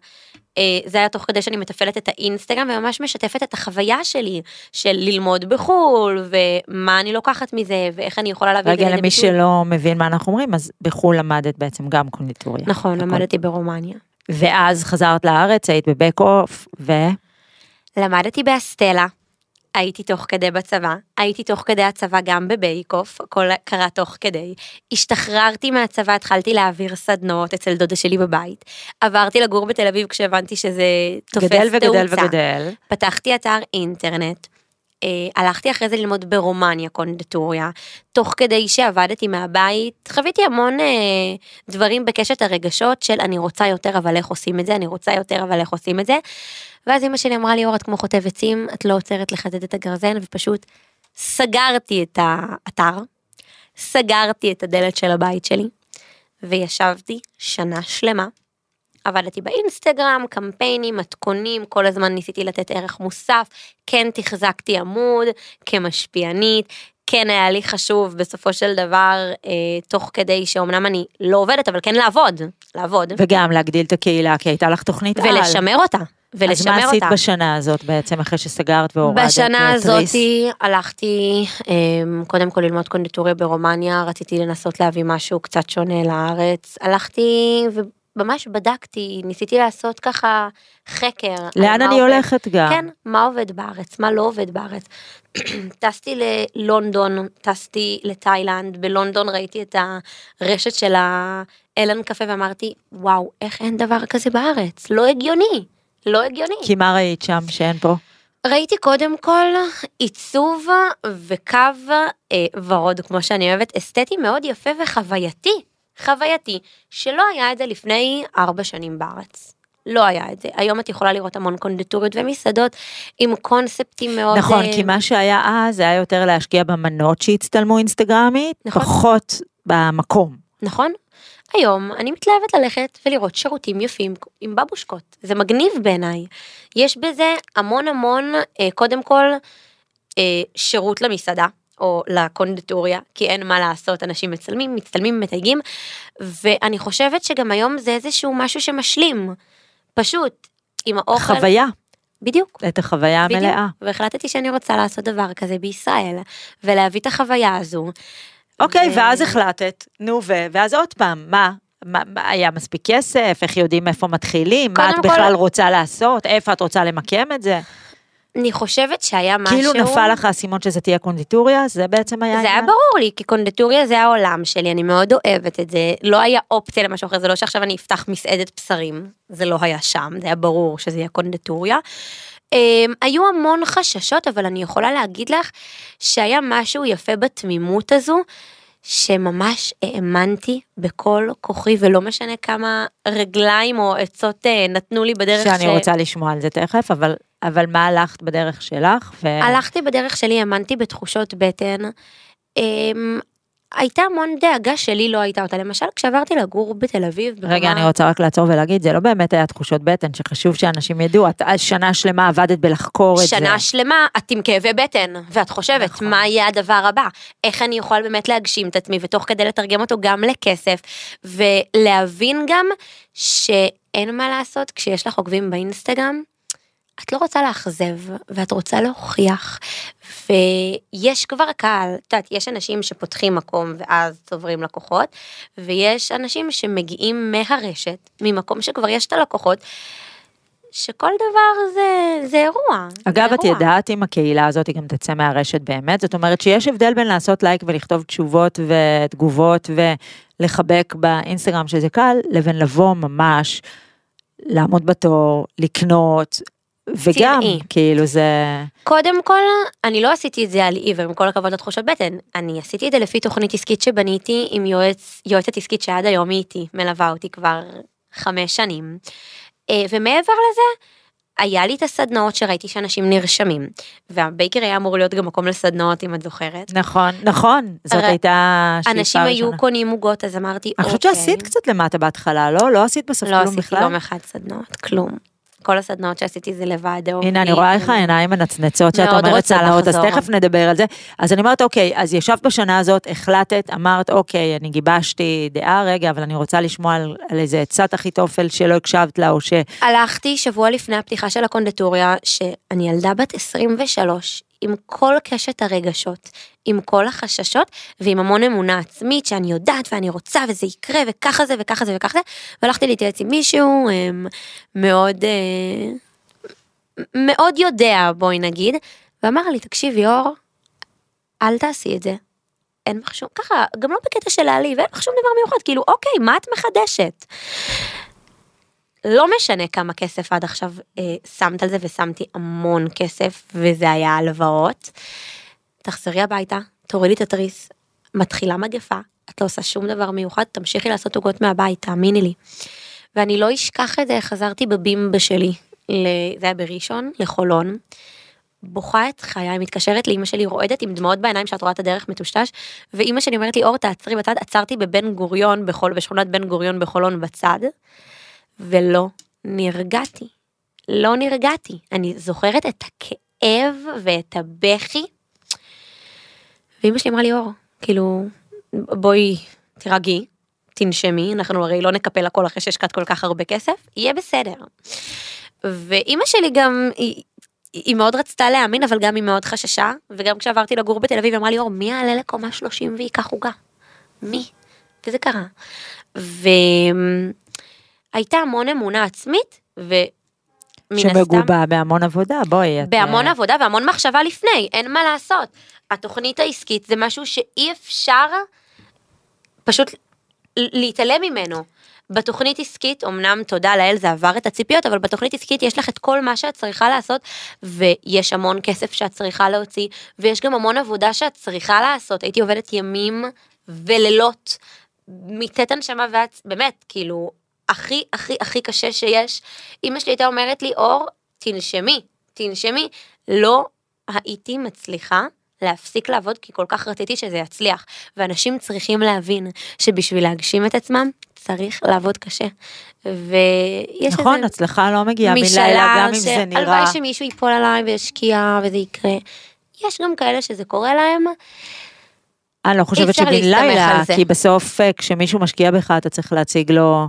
אה, זה היה תוך כדי שאני מתפעלת את האינסטגרם וממש משתפת את החוויה שלי של ללמוד בחו"ל, ומה אני לוקחת מזה, ואיך אני יכולה להביא את זה רגע, למי. שלא מבין מה אנחנו אומרים, אז בחו"ל למדת בעצם גם קונדיטוריה. נכון, הכל. למדתי ברומניה. ואז חזרת לארץ, היית בבק אוף, ו... למדתי באסטלה, הייתי תוך כדי בצבא, הייתי תוך כדי הצבא גם בבייקוף, הכל קרה תוך כדי. השתחררתי מהצבא, התחלתי להעביר סדנות אצל דודה שלי בבית. עברתי לגור בתל אביב כשהבנתי שזה תופס גדל וגדל תאוצה. וגדל. פתחתי אתר אינטרנט. אה, הלכתי אחרי זה ללמוד ברומניה קונדטוריה, תוך כדי שעבדתי מהבית, חוויתי המון אה, דברים בקשת הרגשות של אני רוצה יותר אבל איך עושים את זה, אני רוצה יותר אבל איך עושים את זה. ואז אמא שלי אמרה לי אור את כמו חוטב עצים, את לא עוצרת לחדד את הגרזן ופשוט סגרתי את האתר, סגרתי את הדלת של הבית שלי וישבתי שנה שלמה עבדתי באינסטגרם, קמפיינים, מתכונים, כל הזמן ניסיתי לתת ערך מוסף, כן תחזקתי עמוד כמשפיענית, כן היה לי חשוב בסופו של דבר, אה, תוך כדי שאומנם אני לא עובדת, אבל כן לעבוד, לעבוד, וגם להגדיל את הקהילה, כי הייתה לך תוכנית על. ולשמר אותה, אז ולשמר מה עשית אותה. בשנה הזאת בעצם, אחרי שסגרת והורדת בשנה הזאת? הלכתי אמ, קודם כל ללמוד קונדיטוריה ברומניה, רציתי לנסות להביא משהו קצת שונה לארץ. הלכתי וממש בדקתי, ניסיתי לעשות ככה חקר. לאן אני עובד. הולכת גם? כן, מה עובד בארץ, מה לא עובד בארץ. *clears throat* טסתי ללונדון, טסתי לתאילנד, בלונדון ראיתי את הרשת של האלן קפה ואמרתי, וואו, איך אין דבר כזה בארץ? לא הגיוני, לא הגיוני. כי מה ראית שם שאין פה? ראיתי קודם כל עיצוב וקו אה, ורוד, כמו שאני אוהבת, אסתטי מאוד יפה וחווייתי, חווייתי, שלא היה את זה לפני ארבע שנים בארץ. לא היה את זה. היום את יכולה לראות המון קונדיטוריות ומסעדות עם קונספטים מאוד... נכון, אה, כי מה שהיה אז, זה היה יותר להשקיע במנות שהצטלמו אינסטגרמית, נכון. פחות במקום. נכון? היום אני מתלהבת ללכת ולראות שירותים יפים עם בבושקות, זה מגניב בעיניי. יש בזה המון המון, אה, קודם כל, אה, שירות למסעדה. או לקונדיטוריה, כי אין מה לעשות, אנשים מצלמים, מצטלמים, מתייגים, ואני חושבת שגם היום זה איזשהו משהו שמשלים. פשוט, עם האוכל, חוויה. בדיוק. את החוויה בדיוק. המלאה. והחלטתי שאני רוצה לעשות דבר כזה בישראל, ולהביא את החוויה הזו. אוקיי, ו- ואז החלטת, נו ו... ואז עוד פעם, מה? מה, היה מספיק כסף? איך יודעים איפה מתחילים? מה את קודם כל- בכלל רוצה לעשות? איפה את רוצה למקם את זה? אני חושבת שהיה משהו... כאילו נפל לך האסימון שזה תהיה קונדיטוריה? זה בעצם היה... זה היה? ברור לי, כי קונדטוריה זה העולם שלי, אני מאוד אוהבת את זה. לא היה אופציה למשהו אחר, זה לא שעכשיו אני אפתח מסעדת בשרים, זה לא היה שם, זה היה ברור שזה יהיה קונדטוריה. Um, היו המון חששות, אבל אני יכולה להגיד לך שהיה משהו יפה בתמימות הזו, שממש האמנתי בכל כוחי, ולא משנה כמה רגליים או עצות אה, נתנו לי בדרך שאני רוצה לשמוע על זה תכף, אבל, אבל מה הלכת בדרך שלך? ו... הלכתי בדרך שלי, האמנתי בתחושות בטן. הייתה המון דאגה שלי לא הייתה אותה. למשל, כשעברתי לגור בתל אביב, רגע, ברמה- אני רוצה רק לעצור ולהגיד, זה לא באמת היה תחושות בטן, שחשוב שאנשים ידעו, את שנה שלמה עבדת בלחקור את זה. שנה שלמה את עם כאבי בטן, ואת חושבת, נכון. מה יהיה הדבר הבא? איך אני יכולה באמת להגשים את עצמי, ותוך כדי לתרגם אותו גם לכסף, ולהבין גם שאין מה לעשות כשיש לך עוקבים באינסטגרם. את לא רוצה לאכזב, ואת רוצה להוכיח, ויש כבר קהל, את יודעת, יש אנשים שפותחים מקום ואז צוברים לקוחות, ויש אנשים שמגיעים מהרשת, ממקום שכבר יש את הלקוחות, שכל דבר זה, זה אירוע. זה אגב, את אירוע. ידעת אם הקהילה הזאת גם תצא מהרשת באמת? זאת אומרת שיש הבדל בין לעשות לייק ולכתוב תשובות ותגובות ולחבק באינסטגרם שזה קל, לבין לבוא ממש, לעמוד בתור, לקנות, וגם, טבעי. כאילו זה... קודם כל, אני לא עשיתי את זה על עיוור, עם כל הכבוד לתחושות בטן. אני עשיתי את זה לפי תוכנית עסקית שבניתי עם יועץ, יועצת עסקית שעד היום היא איתי, מלווה אותי כבר חמש שנים. אה, ומעבר לזה, היה לי את הסדנאות שראיתי שאנשים נרשמים. והבייקר היה אמור להיות גם מקום לסדנאות, אם את זוכרת. נכון, נכון, זאת הרי הייתה שאיפה אנשים היו ראשונה. קונים עוגות, אז אמרתי, אני חושבת אוקיי. שעשית קצת למטה בהתחלה, לא? לא עשית בסוף לא כלום עשיתי בכלל? יום אחד סדנאות, כלום. כל הסדנאות שעשיתי זה לבד. הנה, אני רואה איך העיניים מנצנצות שאת אומרת סדנאות, אז. תכף נדבר על זה. אז אני אומרת, אוקיי, אז ישבת בשנה הזאת, החלטת, אמרת, אוקיי, אני גיבשתי דעה, רגע, אבל אני רוצה לשמוע על, על איזה עצת אחיתופל שלא הקשבת לה, או ש... הלכתי שבוע לפני הפתיחה של הקונדטוריה, שאני ילדה בת 23, עם כל קשת הרגשות, עם כל החששות, ועם המון אמונה עצמית שאני יודעת ואני רוצה וזה יקרה וככה זה וככה זה וככה זה, והלכתי להתייעץ עם מישהו אמ, מאוד, אה, מאוד יודע בואי נגיד, ואמר לי תקשיבי אור, אל תעשי את זה. אין לך שום, ככה, גם לא בקטע של להעליב, אין לך שום דבר מיוחד, כאילו אוקיי, מה את מחדשת? לא משנה כמה כסף עד עכשיו אה, שמת על זה, ושמתי המון כסף, וזה היה הלוואות. תחזרי הביתה, תורידי את התריס, מתחילה מגפה, את לא עושה שום דבר מיוחד, תמשיכי לעשות עוגות מהבית, תאמיני לי. ואני לא אשכח את זה, חזרתי בבימבה שלי. זה היה בראשון, לחולון. בוכה את חיי, מתקשרת לאימא שלי, רועדת עם דמעות בעיניים שאת רואה את הדרך מטושטש, ואימא שלי אומרת לי, אור, תעצרי בצד, עצרתי בבן גוריון, בחול, בשכונת בן גוריון בחולון בצד, ולא נרגעתי. לא נרגעתי. אני זוכרת את הכאב ואת הבכי. ואימא שלי אמרה לי, אור, כאילו, בואי תירגעי, תנשמי, אנחנו הרי לא נקפל הכל אחרי שהשקעת כל כך הרבה כסף, יהיה בסדר. ואימא שלי גם, היא, היא מאוד רצתה להאמין, אבל גם היא מאוד חששה, וגם כשעברתי לגור בתל אביב, היא אמרה לי, אור, מי יעלה לקומה 30 וייקח עוגה? מי? וזה קרה. והייתה המון אמונה עצמית, הסתם... שמגובה בהמון עבודה, בואי. את, בהמון אה, עבודה והמון מחשבה לפני, אין מה לעשות. התוכנית העסקית זה משהו שאי אפשר פשוט להתעלם ממנו. בתוכנית עסקית, אמנם תודה לאל זה עבר את הציפיות, אבל בתוכנית עסקית יש לך את כל מה שאת צריכה לעשות, ויש המון כסף שאת צריכה להוציא, ויש גם המון עבודה שאת צריכה לעשות. הייתי עובדת ימים ולילות, מטית הנשמה ועד, באמת, כאילו, הכי הכי הכי קשה שיש. אמא שלי הייתה אומרת לי, אור, תנשמי, תנשמי. לא הייתי מצליחה להפסיק לעבוד כי כל כך רציתי שזה יצליח. ואנשים צריכים להבין שבשביל להגשים את עצמם צריך לעבוד קשה. ויש נכון, איזה הצלחה לא מגיעה מלילה, גם אם זה נראה. שהלוואי שמישהו ייפול עליי וישקיע וזה יקרה. יש גם כאלה שזה קורה להם, אני לא חושבת אפשר שבן להסתמך לילה, על זה. כי בסוף אה, כשמישהו משקיע בך אתה צריך להציג לו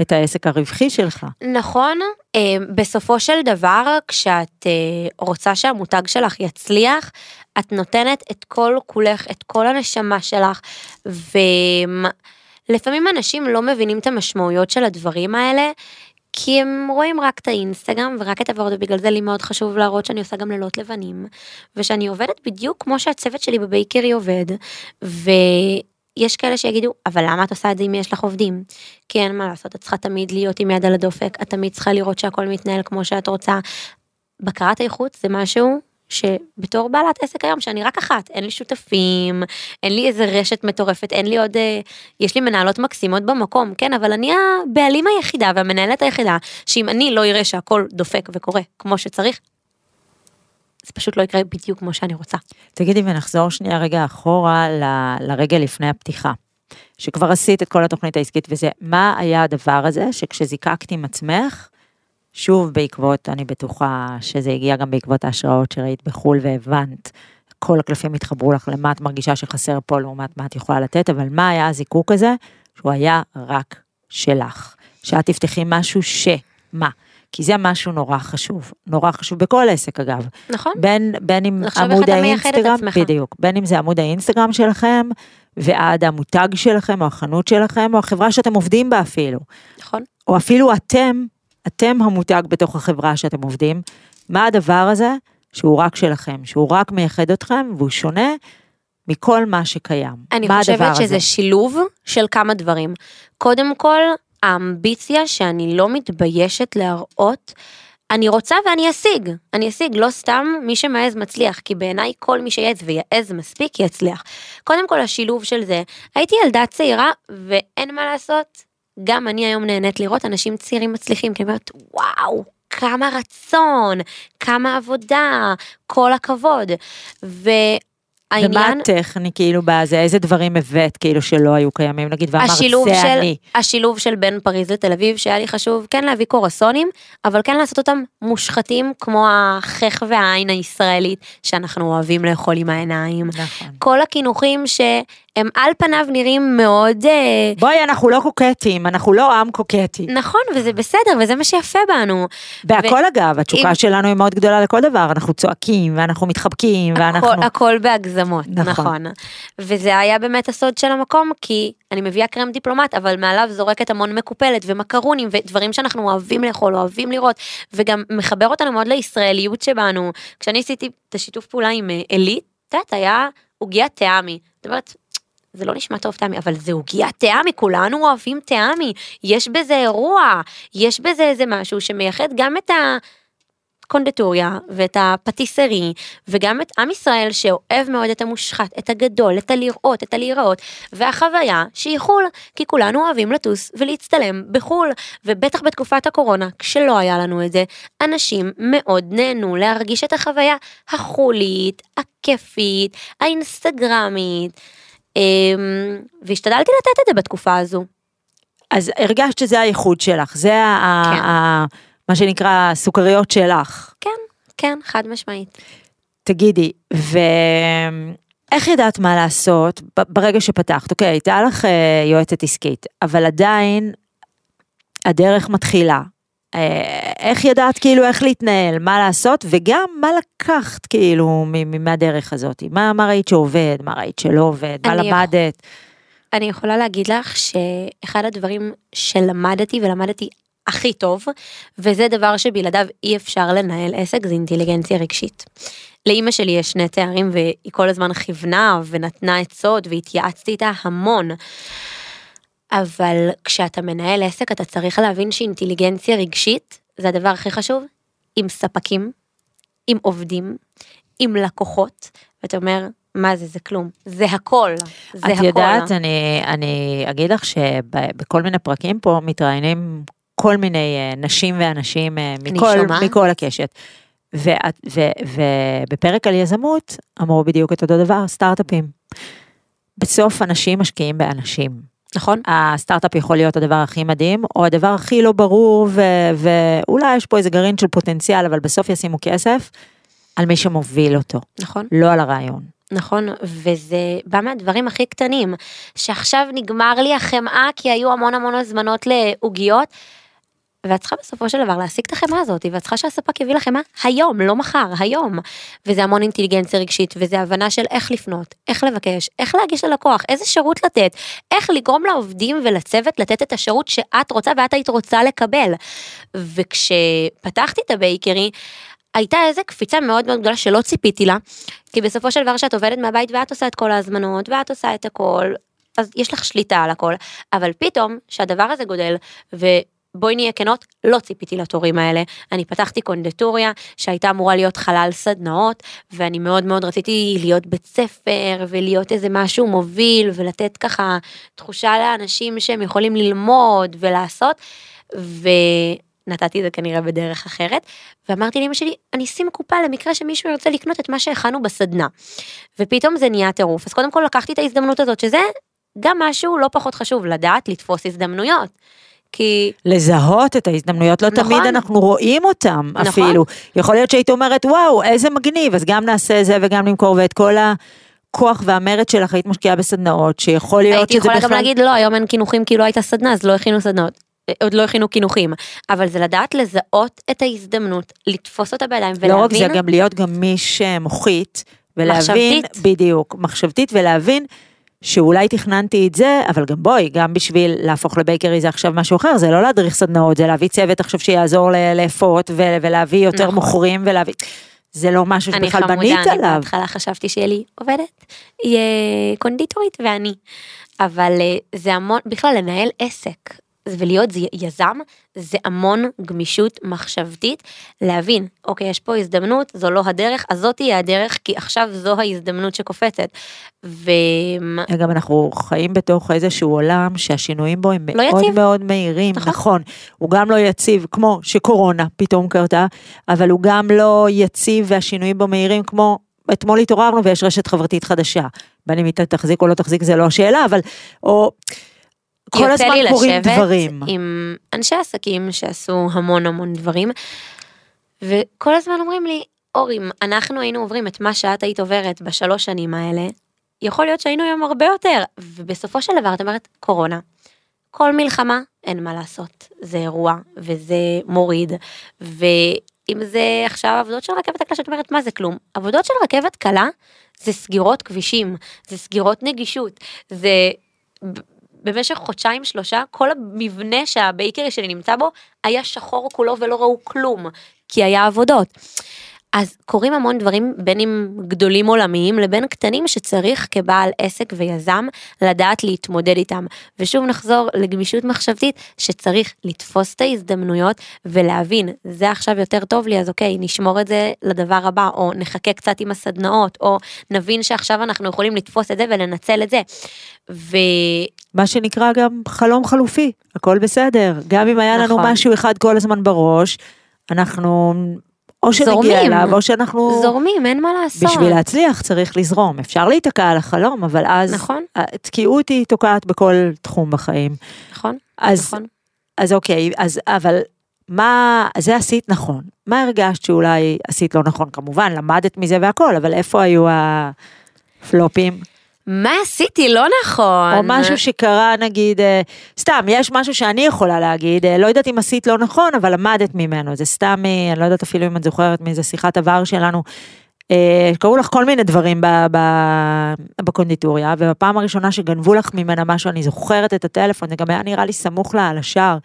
את העסק הרווחי שלך. נכון, אה, בסופו של דבר, כשאת אה, רוצה שהמותג שלך יצליח, את נותנת את כל כולך, את כל הנשמה שלך, ולפעמים אנשים לא מבינים את המשמעויות של הדברים האלה. כי הם רואים רק את האינסטגרם ורק את הוורד ובגלל זה לי מאוד חשוב להראות שאני עושה גם לילות לבנים ושאני עובדת בדיוק כמו שהצוות שלי בבייקרי עובד ויש כאלה שיגידו אבל למה את עושה את זה אם יש לך עובדים כי אין מה לעשות את צריכה תמיד להיות עם יד על הדופק את תמיד צריכה לראות שהכל מתנהל כמו שאת רוצה. בקרת איכות זה משהו שבתור בעלת עסק היום שאני רק אחת אין לי שותפים אין לי איזה רשת מטורפת אין לי עוד אה, יש לי מנהלות מקסימות במקום כן אבל אני הבעלים היחידה והמנהלת היחידה שאם אני לא אראה שהכל דופק וקורה כמו שצריך. זה פשוט לא יקרה בדיוק כמו שאני רוצה. תגידי ונחזור שנייה רגע אחורה ל- לרגע לפני הפתיחה. שכבר עשית את כל התוכנית העסקית וזה, מה היה הדבר הזה שכשזיקקת עם עצמך, שוב בעקבות, אני בטוחה שזה הגיע גם בעקבות ההשראות שראית בחו"ל והבנת, כל הקלפים התחברו לך למה את מרגישה שחסר פה לעומת מה את יכולה לתת, אבל מה היה הזיקוק הזה? שהוא היה רק שלך. שאת תפתחי משהו ש... מה? כי זה משהו נורא חשוב, נורא חשוב בכל עסק אגב. נכון? בין, בין אם עמוד האינסטגרם. בדיוק, בין אם זה עמוד האינסטגרם שלכם, ועד המותג שלכם, או החנות שלכם, או החברה שאתם עובדים בה אפילו. נכון? או אפילו אתם, אתם המותג בתוך החברה שאתם עובדים, מה הדבר הזה שהוא רק שלכם, שהוא רק מייחד אתכם, והוא שונה מכל מה שקיים. אני מה חושבת שזה הזה? שילוב של כמה דברים. קודם כל, האמביציה שאני לא מתביישת להראות, אני רוצה ואני אשיג, אני אשיג, לא סתם מי שמעז מצליח, כי בעיניי כל מי שיעז ויעז מספיק יצליח. קודם כל השילוב של זה, הייתי ילדה צעירה ואין מה לעשות, גם אני היום נהנית לראות אנשים צעירים מצליחים, כי אני אומרת, וואו, כמה רצון, כמה עבודה, כל הכבוד. ומה והעניין... הטכני כאילו בזה, איזה דברים הבאת כאילו שלא היו קיימים, נגיד, ואמרת זה של, אני. השילוב של בין פריז לתל אביב שהיה לי חשוב כן להביא קורסונים אבל כן לעשות אותם מושחתים כמו החך והעין הישראלית שאנחנו אוהבים לאכול עם העיניים. נכון. כל הקינוחים שהם על פניו נראים מאוד אה, בואי, אנחנו לא קוקטים, אנחנו לא עם קוקטי. נכון וזה בסדר וזה מה שיפה בנו. בהכל אגב, התשוקה אם- שלנו היא מאוד גדולה לכל דבר, אנחנו צועקים ואנחנו מתחבקים ואנחנו... הכל, הכל בהגזמות, נכון. נכון. וזה היה באמת הסוד של המקום, כי אני מביאה קרם דיפלומט, אבל מעליו זורקת המון מקופלת ומקרונים ודברים שאנחנו אוהבים לאכול, אוהבים לראות, וגם מחבר אותנו מאוד לישראליות שבנו. כשאני עשיתי את השיתוף פעולה עם אה, עילית, את יודעת, היה עוגיית טעמי. זאת אומרת, זה לא נשמע טוב טעמי, אבל זה עוגיית טעמי, כולנו אוהבים טעמי, יש בזה אירוע, יש בזה איזה משהו שמייחד גם את ה... קונדטוריה ואת הפטיסרי וגם את עם ישראל שאוהב מאוד את המושחת, את הגדול, את הלראות, את הלהיראות והחוויה שהיא חו"ל, כי כולנו אוהבים לטוס ולהצטלם בחו"ל. ובטח בתקופת הקורונה כשלא היה לנו את זה, אנשים מאוד נהנו להרגיש את החוויה החולית, הכיפית, האינסטגרמית והשתדלתי לתת את זה בתקופה הזו. אז הרגשת שזה הייחוד שלך, זה כן. ה- מה שנקרא סוכריות שלך. כן, כן, חד משמעית. תגידי, ואיך ידעת מה לעשות ברגע שפתחת? אוקיי, הייתה לך אה, יועצת עסקית, אבל עדיין הדרך מתחילה. אה, איך ידעת כאילו איך להתנהל, מה לעשות, וגם מה לקחת כאילו מהדרך הזאת? מה, מה ראית שעובד, מה ראית שלא עובד, מה למדת? אני יכולה להגיד לך שאחד הדברים שלמדתי ולמדתי הכי טוב, וזה דבר שבלעדיו אי אפשר לנהל עסק, זה אינטליגנציה רגשית. לאימא שלי יש שני תארים והיא כל הזמן כיוונה ונתנה עצות והתייעצתי איתה המון. אבל כשאתה מנהל עסק אתה צריך להבין שאינטליגנציה רגשית זה הדבר הכי חשוב, עם ספקים, עם עובדים, עם לקוחות, ואתה אומר, מה זה, זה כלום, זה הכל, זה את הכל. יודעת, אני, אני אגיד לך שבכל מיני פרקים פה מתראיינים כל מיני אה, נשים ואנשים אה, מכל. מכל הקשת. ואת- ו- ובפרק על יזמות אמרו בדיוק את אותו דבר, סטארט-אפים. בסוף אנשים משקיעים באנשים. נכון? הסטארט-אפ יכול להיות הדבר הכי מדהים, או הדבר הכי לא ברור, ו- ואולי יש פה איזה גרעין של פוטנציאל, אבל בסוף ישימו כסף על מי שמוביל אותו, נכון. לא על הרעיון. נכון, וזה בא מהדברים הכי קטנים, שעכשיו נגמר לי החמאה כי היו המון המון הזמנות לעוגיות, ואת צריכה בסופו של דבר להשיג את החמאה הזאת, ואת צריכה שהספק יביא לך חמאה היום, לא מחר, היום. וזה המון אינטליגנציה רגשית, וזה הבנה של איך לפנות, איך לבקש, איך להגיש ללקוח, איזה שירות לתת, איך לגרום לעובדים ולצוות לתת את השירות שאת רוצה ואת היית רוצה לקבל. וכשפתחתי את הבייקרי, הייתה איזה קפיצה מאוד מאוד גדולה שלא ציפיתי לה, כי בסופו של דבר שאת עובדת מהבית ואת עושה את כל ההזמנות ואת עושה את הכל, אז יש לך שליטה על הכל, אבל פתאום שהדבר הזה גודל, ובואי נהיה כנות, לא ציפיתי לתורים האלה. אני פתחתי קונדטוריה שהייתה אמורה להיות חלל סדנאות, ואני מאוד מאוד רציתי להיות בית ספר ולהיות איזה משהו מוביל ולתת ככה תחושה לאנשים שהם יכולים ללמוד ולעשות. ו... נתתי את זה כנראה בדרך אחרת, ואמרתי לאמא שלי, אני אשים קופה למקרה שמישהו ירצה לקנות את מה שהכנו בסדנה. ופתאום זה נהיה טירוף, אז קודם כל לקחתי את ההזדמנות הזאת, שזה גם משהו לא פחות חשוב, לדעת לתפוס הזדמנויות. כי... לזהות את ההזדמנויות, לא נכון. תמיד אנחנו רואים אותם נכון. אפילו. יכול להיות שהיית אומרת, וואו, איזה מגניב, אז גם נעשה זה וגם נמכור, ואת כל הכוח והמרץ שלך היית משקיעה בסדנאות, שיכול להיות הייתי שזה יכולה בכלל... גם להגיד, לא, היום אין קינוחים כי לא הייתה סדנה, אז לא הכינו סדנאות. אה, עוד לא הכינו קינוחים, אבל זה לדעת לזהות את ההזדמנות, לתפוס אותה בידיים לא רק ולהבין, זה, גם להיות גמיש מוחית, ולהבין, מחשבתית. בדיוק, מחשבתית, ולהבין שאולי תכננתי את זה, אבל גם בואי, גם בשביל להפוך לבייקרי זה עכשיו משהו אחר, זה לא להדריך סדנאות, זה להביא צוות עכשיו שיעזור לאפות, ולהביא יותר נכון. מוכרים, ולהביא, זה לא משהו אני שבכלל חמודה, בנית אני עליו. בהתחלה חשבתי שיהיה לי עובדת, יהיה קונדיטורית ואני. אבל אה, זה המון, בכלל לנהל עסק ולהיות יזם, זה המון גמישות מחשבתית, להבין, אוקיי, יש פה הזדמנות, זו לא הדרך, אז זאת תהיה הדרך, כי עכשיו זו ההזדמנות שקופצת. ו... גם אנחנו חיים בתוך איזשהו עולם שהשינויים בו הם לא מאוד יציב. מאוד מהירים, נכון. נכון. הוא גם לא יציב כמו שקורונה פתאום קרתה, אבל הוא גם לא יציב והשינויים בו מהירים כמו אתמול התעוררנו ויש רשת חברתית חדשה. בין אם היא תחזיק או לא תחזיק זה לא השאלה, אבל או כל יוצא הזמן לי קורים לשבת דברים. עם אנשי עסקים שעשו המון המון דברים, וכל הזמן אומרים לי, אורי, אם אנחנו היינו עוברים את מה שאת היית עוברת בשלוש שנים האלה, יכול להיות שהיינו היום הרבה יותר, ובסופו של דבר את אומרת, קורונה. כל מלחמה, אין מה לעשות, זה אירוע, וזה מוריד, ואם זה עכשיו עבודות של רכבת הקלה, שאת אומרת, מה זה כלום? עבודות של רכבת קלה זה סגירות כבישים, זה סגירות נגישות, זה במשך חודשיים שלושה כל המבנה שהבייקרי שלי נמצא בו היה שחור כולו ולא ראו כלום כי היה עבודות. אז קורים המון דברים בין אם גדולים עולמיים לבין קטנים שצריך כבעל עסק ויזם לדעת להתמודד איתם. ושוב נחזור לגמישות מחשבתית שצריך לתפוס את ההזדמנויות ולהבין זה עכשיו יותר טוב לי אז אוקיי נשמור את זה לדבר הבא או נחכה קצת עם הסדנאות או נבין שעכשיו אנחנו יכולים לתפוס את זה ולנצל את זה. ו... מה שנקרא גם חלום חלופי, הכל בסדר. גם אם היה לנו נכון. משהו אחד כל הזמן בראש, אנחנו או שנגיע זורמים. אליו, או שאנחנו... זורמים אין מה לעשות. בשביל להצליח צריך לזרום. אפשר להיתקע על החלום, אבל אז... נכון. התקיעות היא תוקעת בכל תחום בחיים. נכון, אז, נכון. אז אוקיי, אז אבל מה, זה עשית נכון. מה הרגשת שאולי עשית לא נכון? כמובן, למדת מזה והכל, אבל איפה היו הפלופים? מה עשיתי לא נכון? או משהו שקרה נגיד, אה, סתם, יש משהו שאני יכולה להגיד, אה, לא יודעת אם עשית לא נכון, אבל למדת ממנו, זה סתם, אה, אני לא יודעת אפילו אם את זוכרת מאיזה שיחת עבר שלנו. קראו לך כל מיני דברים בקונדיטוריה, ובפעם הראשונה שגנבו לך ממנה משהו, אני זוכרת את הטלפון, זה גם היה נראה לי סמוך לה על השער.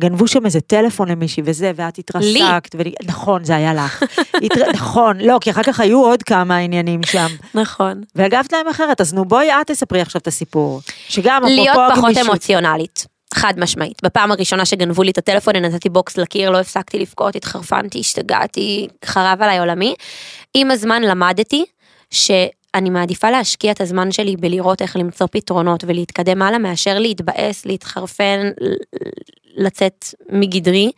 גנבו שם איזה טלפון למישהי וזה, ואת התרסקת, ולי, נכון, זה היה לך. התר... *laughs* נכון, לא, כי אחר כך היו עוד כמה עניינים שם. נכון. והגבת להם אחרת, אז נו בואי את תספרי עכשיו את הסיפור. שגם להיות אפרופו פחות הגמישות. אמוציונלית. חד משמעית. בפעם הראשונה שגנבו לי את הטלפון, נתתי בוקס לקיר, לא הפסקתי לבכות, התחרפנתי, השתגעתי, חרב עליי עולמי. עם הזמן למדתי שאני מעדיפה להשקיע את הזמן שלי בלראות איך למצוא פתרונות ולהתקדם הלאה, מאשר להתבאס, להתחרפן, לצאת מגדרי,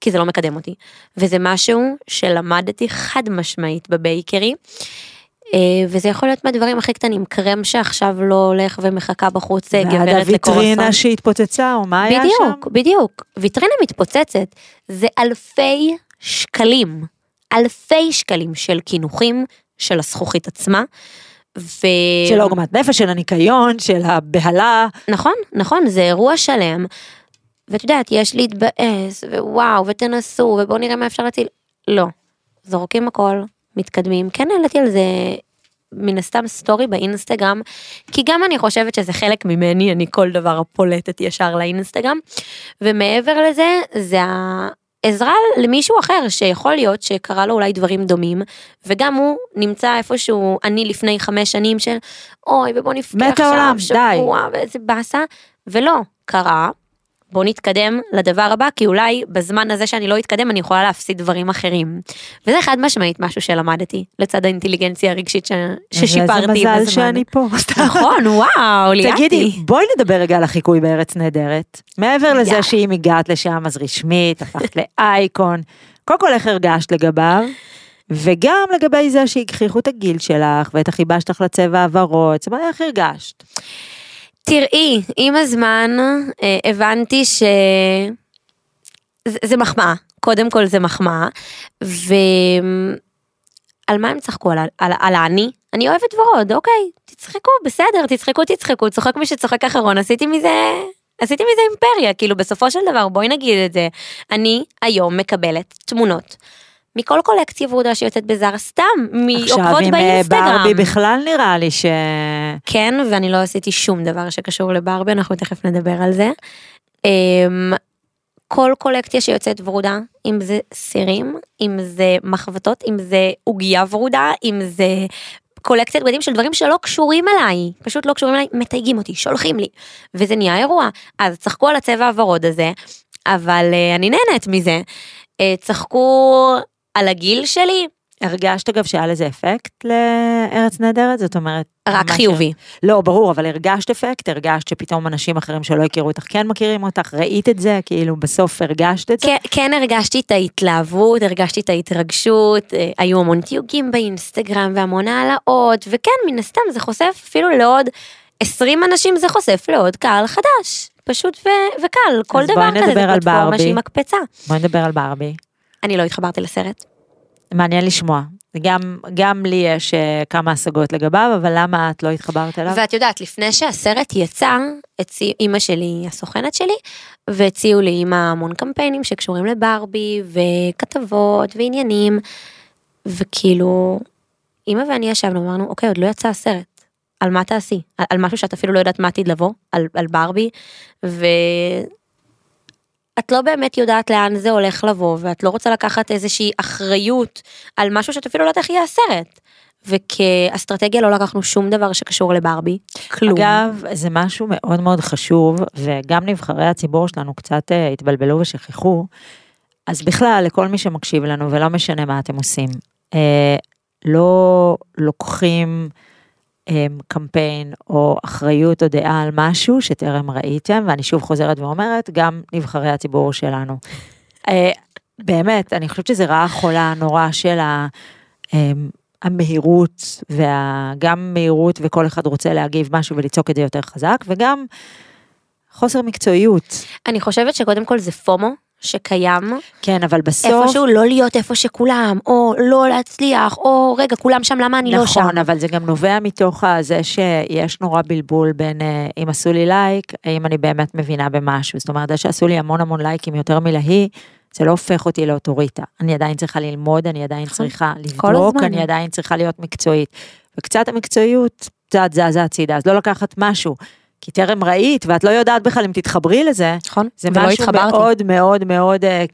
כי זה לא מקדם אותי. וזה משהו שלמדתי חד משמעית בבייקרי. אה, וזה יכול להיות מהדברים הכי קטנים, קרם שעכשיו לא הולך ומחכה בחוץ אה, גברת לקורסון. הוויטרינה שהתפוצצה, או מה היה שם? בדיוק, בדיוק. ויטרינה מתפוצצת, זה אלפי שקלים, אלפי שקלים של קינוחים של הזכוכית עצמה, ו... של עוגמת נפש, של הניקיון, של הבהלה. נכון, נכון, זה אירוע שלם. ואת יודעת, יש להתבאס, ווואו, ותנסו, ובואו נראה מה אפשר להציל. לא. זורקים הכל, מתקדמים. כן העליתי על זה מן הסתם סטורי באינסטגרם, כי גם אני חושבת שזה חלק ממני, אני כל דבר פולטת ישר לאינסטגרם. ומעבר לזה, זה העזרה למישהו אחר שיכול להיות שקרה לו אולי דברים דומים, וגם הוא נמצא איפשהו, אני לפני חמש שנים של, אוי, ובוא נבכה עכשיו העולם, די." שבוע, ואיזה באסה, ולא, קרה. בוא נתקדם לדבר הבא, כי אולי בזמן הזה שאני לא אתקדם אני יכולה להפסיד דברים אחרים. וזה חד משמעית משהו שלמדתי, לצד האינטליגנציה הרגשית ש... ששיפרתי עם הזמן. איזה מזל שאני פה. נכון, וואו, ליאתי. תגידי, בואי נדבר רגע על החיקוי בארץ נהדרת. מעבר לזה. שאם הגעת לשם אז רשמית, הפכת לאייקון. קודם כל איך הרגשת לגביו? וגם לגבי זה שהגחיכו את הגיל שלך ואת החיבה שלך לצבע הוורוד, זאת אומרת איך הרגשת? תראי, עם הזמן אה, הבנתי ש... זה, מחמאה, קודם כל זה מחמאה, ועל מה הם צחקו? על, על, על האני? אני אוהבת ורוד, אוקיי, תצחקו, בסדר, תצחקו, תצחקו, צוחק מי שצוחק אחרון, עשיתי מזה... עשיתי מזה אימפריה, כאילו בסופו של דבר, בואי נגיד את זה, אני היום מקבלת תמונות מכל קולקציה ורודה שיוצאת בזארה, סתם, עכשיו מעוקבות עם אה, באינסטגרם. ברבי בכלל נראה לי ש... כן, ואני לא עשיתי שום דבר שקשור לברבי, אנחנו תכף נדבר על זה. אמ, כל קולקציה שיוצאת ורודה, אם זה סירים, אם זה מחבטות, אם זה עוגיה ורודה, אם זה קולקציית בגדים של דברים שלא קשורים אליי, פשוט לא קשורים אליי, מתייגים אותי, שולחים לי, וזה נהיה אירוע. אז צחקו על הצבע הוורוד הזה, אבל אה, אני נהנית מזה. אה, צחקו על הגיל שלי, הרגשת אגב שהיה לזה אפקט לארץ נהדרת? זאת אומרת... רק ממש- חיובי. לא, ברור, אבל הרגשת אפקט? הרגשת שפתאום אנשים אחרים שלא הכירו אותך כן מכירים אותך? ראית את זה? כאילו בסוף הרגשת את זה? כן, כן הרגשתי את ההתלהבות, הרגשתי את ההתרגשות, אה, היו המון תיוגים באינסטגרם והמון העלאות, וכן, מן הסתם זה חושף אפילו לעוד 20 אנשים זה חושף לעוד קהל חדש. פשוט ו- וקל, כל דבר כזה זה פלטפורמה. שהיא מקפצה. בואי נדבר על ברבי. אני לא התחברתי לסרט. מעניין לשמוע. גם, גם לי יש אה, כמה השגות לגביו, אבל למה את לא התחברת אליו? ואת יודעת, לפני שהסרט יצא, הצי... אימא שלי הסוכנת שלי, והציעו לי אימא המון קמפיינים שקשורים לברבי, וכתבות, ועניינים, וכאילו, אימא ואני ישבנו, אמרנו, אוקיי, עוד לא יצא הסרט. על מה תעשי? על, על משהו שאת אפילו לא יודעת מה עתיד לבוא, על, על ברבי, ואת לא באמת יודעת לאן זה הולך לבוא, ואת לא רוצה לקחת איזושהי אחריות על משהו שאת אפילו לא יודעת איך יהיה הסרט. וכאסטרטגיה לא לקחנו שום דבר שקשור לברבי, כלום. אגב, זה משהו מאוד מאוד חשוב, וגם נבחרי הציבור שלנו קצת אה, התבלבלו ושכחו, אז בכלל, לכל מי שמקשיב לנו, ולא משנה מה אתם עושים, אה, לא לוקחים קמפיין או אחריות או דעה על משהו שטרם ראיתם, ואני שוב חוזרת ואומרת, גם נבחרי הציבור שלנו. אה, באמת, אני חושבת שזה רעה חולה נורא של ה... אה, המהירות וגם מהירות וכל אחד רוצה להגיב משהו ולצעוק את זה יותר חזק וגם חוסר מקצועיות. אני חושבת שקודם כל זה פומו שקיים, כן, אבל בסוף... איפשהו לא להיות איפה שכולם, או לא להצליח, או רגע, כולם שם, למה אני לא שם? נכון, אבל זה גם נובע מתוך זה שיש נורא בלבול בין אה, אם עשו לי לייק, האם אני באמת מבינה במשהו. זאת אומרת, זה שעשו לי המון המון לייקים יותר מלהיא, זה לא הופך אותי לאוטוריטה. אני עדיין צריכה ללמוד, אני עדיין צריכה כל לבדוק. אני עדיין צריכה להיות מקצועית. וקצת המקצועיות, קצת זזה הצידה, אז לא לקחת משהו. כי טרם ראית, ואת לא יודעת בכלל אם תתחברי לזה, נכון, זה משהו התחברתי. מאוד מאוד מאוד, אה,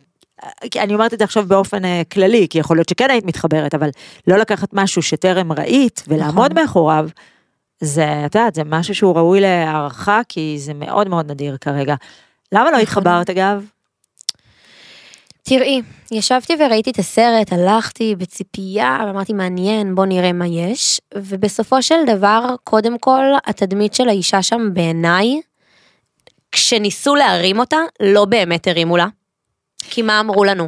אני אומרת את זה עכשיו באופן אה, כללי, כי יכול להיות שכן היית מתחברת, אבל לא לקחת משהו שטרם ראית ולעמוד נכון. מאחוריו, זה, את יודעת, זה משהו שהוא ראוי להערכה, כי זה מאוד מאוד נדיר כרגע. למה נכון. לא התחברת אגב? תראי, ישבתי וראיתי את הסרט, הלכתי בציפייה, ואמרתי מעניין, בוא נראה מה יש, ובסופו של דבר, קודם כל, התדמית של האישה שם בעיניי, כשניסו להרים אותה, לא באמת הרימו לה. כי מה אמרו לנו?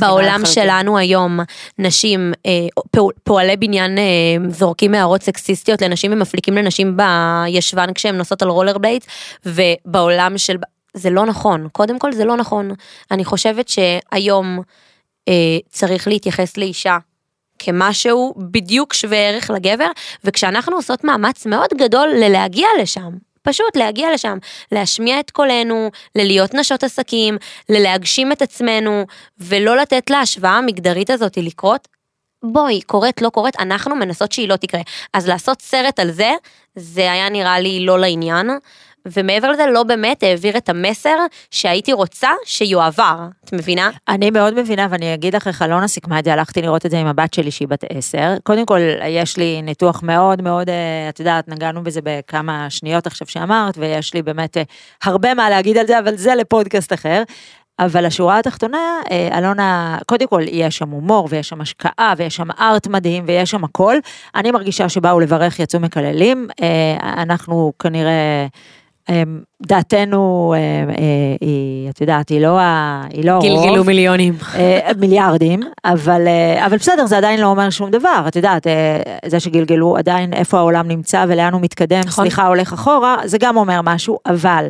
בעולם. שלנו היום, נשים, אה, פועל- פועלי בניין אה, זורקים הערות סקסיסטיות לנשים ומפליקים לנשים בישבן כשהן נוסעות על רולר בליידס, ובעולם של... זה לא נכון, קודם כל זה לא נכון. אני חושבת שהיום אה, צריך להתייחס לאישה כמשהו בדיוק שווה ערך לגבר, וכשאנחנו עושות מאמץ מאוד גדול ללהגיע לשם, פשוט להגיע לשם, להשמיע את קולנו, ללהיות נשות עסקים, ללהגשים את עצמנו, ולא לתת להשוואה המגדרית הזאת לקרות. בואי, קורית, לא קורית, אנחנו מנסות שהיא לא תקרה. אז לעשות סרט על זה, זה היה נראה לי לא לעניין. ומעבר לזה לא באמת העביר את המסר שהייתי רוצה שיועבר, את מבינה? אני מאוד מבינה, ואני אגיד לך איך אלונה סיכמה את זה, הלכתי לראות את זה עם הבת שלי שהיא בת עשר. קודם כל, יש לי ניתוח מאוד מאוד, אה, את יודעת, נגענו בזה בכמה שניות עכשיו שאמרת, ויש לי באמת אה, הרבה מה להגיד על זה, אבל זה לפודקאסט אחר. אבל השורה התחתונה, אה, אלונה, קודם כל יש שם הומור ויש שם השקעה ויש שם ארט מדהים ויש שם הכל. אני מרגישה שבאו לברך יצאו מקללים, אנחנו כנראה דעתנו אה, אה, היא, את יודעת, היא לא לא הרוב. גלגלו מיליונים. אה, מיליארדים, אבל, אבל בסדר, זה עדיין לא אומר שום דבר, את יודעת, זה שגלגלו עדיין איפה העולם נמצא ולאן הוא מתקדם, נכון. סליחה, הולך אחורה, זה גם אומר משהו, אבל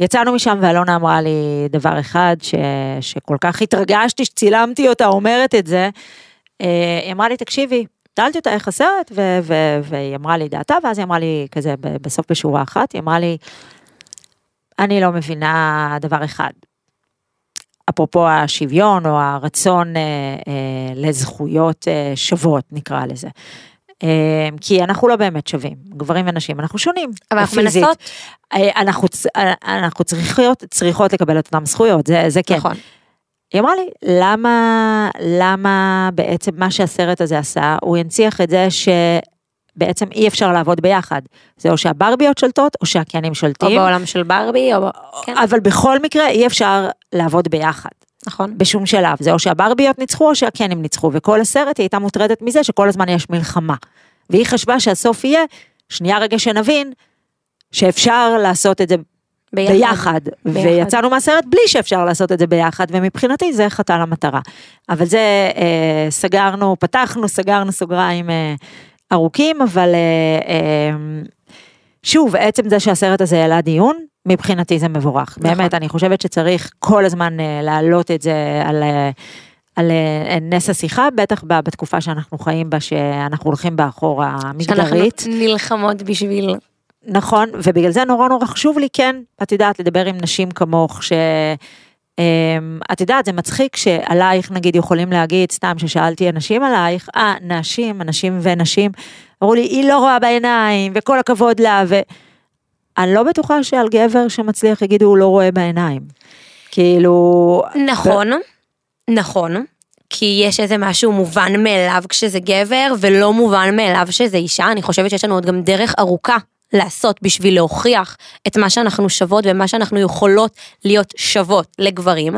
יצאנו משם ואלונה אמרה לי דבר אחד, ש, שכל כך התרגשתי שצילמתי אותה אומרת את זה, היא אמרה לי, תקשיבי, שאלתי אותה איך הסרט, ו- ו- והיא אמרה לי דעתה, ואז היא אמרה לי כזה בסוף בשורה אחת, היא אמרה לי, אני לא מבינה דבר אחד. אפרופו השוויון או הרצון אה, אה, לזכויות אה, שוות נקרא לזה. אה, כי אנחנו לא באמת שווים, גברים ונשים, אנחנו שונים. אבל אנחנו מנסות. אה, אנחנו, אה, אנחנו צריכות, צריכות לקבל את אותן זכויות, זה, זה כן. נכון. היא אמרה לי, למה, למה בעצם מה שהסרט הזה עשה, הוא הנציח את זה שבעצם אי אפשר לעבוד ביחד. זה או שהברביות שולטות או שהקנים שולטים. או בעולם של ברבי, או... כן. אבל בכל מקרה אי אפשר לעבוד ביחד. נכון. בשום שלב. זה או שהברביות ניצחו או שהקנים ניצחו, וכל הסרט היא הייתה מוטרדת מזה שכל הזמן יש מלחמה. והיא חשבה שהסוף יהיה, שנייה רגע שנבין, שאפשר לעשות את זה ביחד. ביחד. ביחד. ויצאנו מהסרט בלי שאפשר לעשות את זה ביחד, ומבחינתי זה חטא למטרה. אבל זה אה, סגרנו, פתחנו, סגרנו סוגריים אה, ארוכים, אבל אה, אה, שוב, עצם זה שהסרט הזה העלה דיון, מבחינתי זה מבורך. נכון. באמת, אני חושבת שצריך כל הזמן אה, להעלות את זה על... אה, על אה, נס השיחה, בטח בתקופה שאנחנו חיים בה, שאנחנו הולכים באחורה מגדרית. שאנחנו נלחמות בשביל נכון, ובגלל זה נורא נורא חשוב לי, כן, את יודעת, לדבר עם נשים כמוך, ש... אמ, את יודעת, זה מצחיק שעלייך נגיד יכולים להגיד, סתם ששאלתי אנשים עלייך, אה, נשים, אנשים ונשים, אמרו לי, היא לא רואה בעיניים, וכל הכבוד לה, ואני לא בטוחה שעל גבר שמצליח יגידו, הוא לא רואה בעיניים. כאילו... נכון, ו... נכון. כי יש איזה משהו מובן מאליו כשזה גבר, ולא מובן מאליו שזה אישה, אני חושבת שיש לנו עוד גם דרך ארוכה לעשות בשביל להוכיח את מה שאנחנו שוות ומה שאנחנו יכולות להיות שוות לגברים.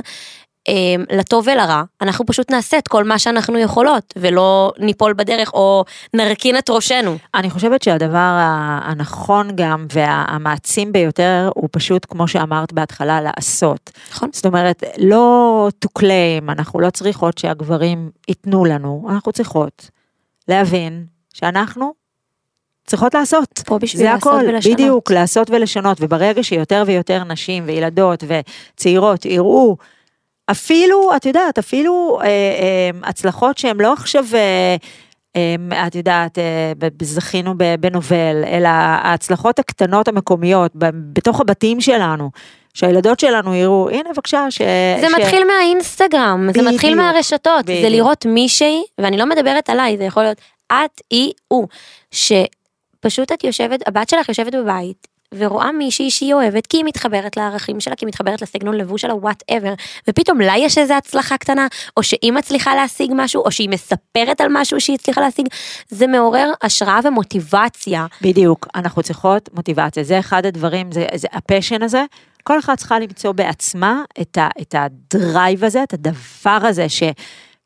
אמ, לטוב ולרע, אנחנו פשוט נעשה את כל מה שאנחנו יכולות, ולא ניפול בדרך או נרכין את ראשנו. אני חושבת שהדבר הנכון גם והמעצים ביותר הוא פשוט, כמו שאמרת בהתחלה, לעשות. נכון. זאת אומרת, לא to claim, אנחנו לא צריכות שהגברים ייתנו לנו, אנחנו צריכות להבין שאנחנו צריכות לעשות. פה בשביל לעשות הכל, ולשנות. בדיוק, לעשות ולשנות, וברגע שיותר ויותר נשים וילדות וצעירות יראו, אפילו, את יודעת, אפילו אה, אה, הצלחות שהן לא עכשיו, אה, אה, את יודעת, אה, זכינו בנובל, אלא ההצלחות הקטנות המקומיות, בתוך הבתים שלנו. שהילדות שלנו יראו, הנה בבקשה, ש... זה ש... מתחיל מהאינסטגרם, בדיוק, זה מתחיל מהרשתות, בדיוק. זה לראות מישהי, ואני לא מדברת עליי, זה יכול להיות את, היא, הוא, ש... פשוט את יושבת, הבת שלך יושבת בבית, ורואה מישהי שהיא אוהבת, כי היא מתחברת לערכים שלה, כי היא מתחברת לסגנון לבוש שלה, whatever, ופתאום לה יש איזה הצלחה קטנה, או שהיא מצליחה להשיג משהו, או שהיא מספרת על משהו שהיא הצליחה להשיג, זה מעורר השראה ומוטיבציה. בדיוק, אנחנו צריכות מוטיבציה, זה אחד הדברים, זה, זה ה passion הזה. כל אחת צריכה למצוא בעצמה את, ה, את ה drive הזה, את הדבר הזה ש...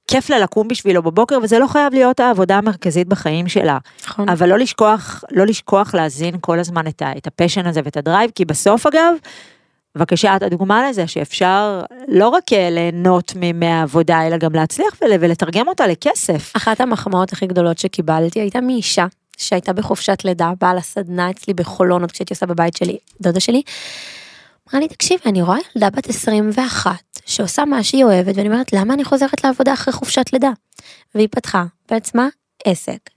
כיף לה לקום בשבילו בבוקר, וזה לא חייב להיות העבודה המרכזית בחיים שלה. נכון. אבל לא לשכוח, לא לשכוח להזין כל הזמן את, ה, את ה passion הזה ואת ה drive, כי בסוף אגב, בבקשה, את הדוגמה לזה שאפשר לא רק אה, ליהנות מהעבודה, אלא גם להצליח ולתרגם אותה לכסף. אחת המחמאות הכי גדולות שקיבלתי הייתה מאישה שהייתה בחופשת לידה, באה לסדנה אצלי בחולון, עוד כשהייתי עושה בבית שלי, דודה שלי. אמרה לי, תקשיבי, אני רואה ילדה בת 21 שעושה מה שהיא אוהבת, ואני אומרת, למה אני חוזרת לעבודה אחרי חופשת לידה? והיא פתחה בעצמה עסק.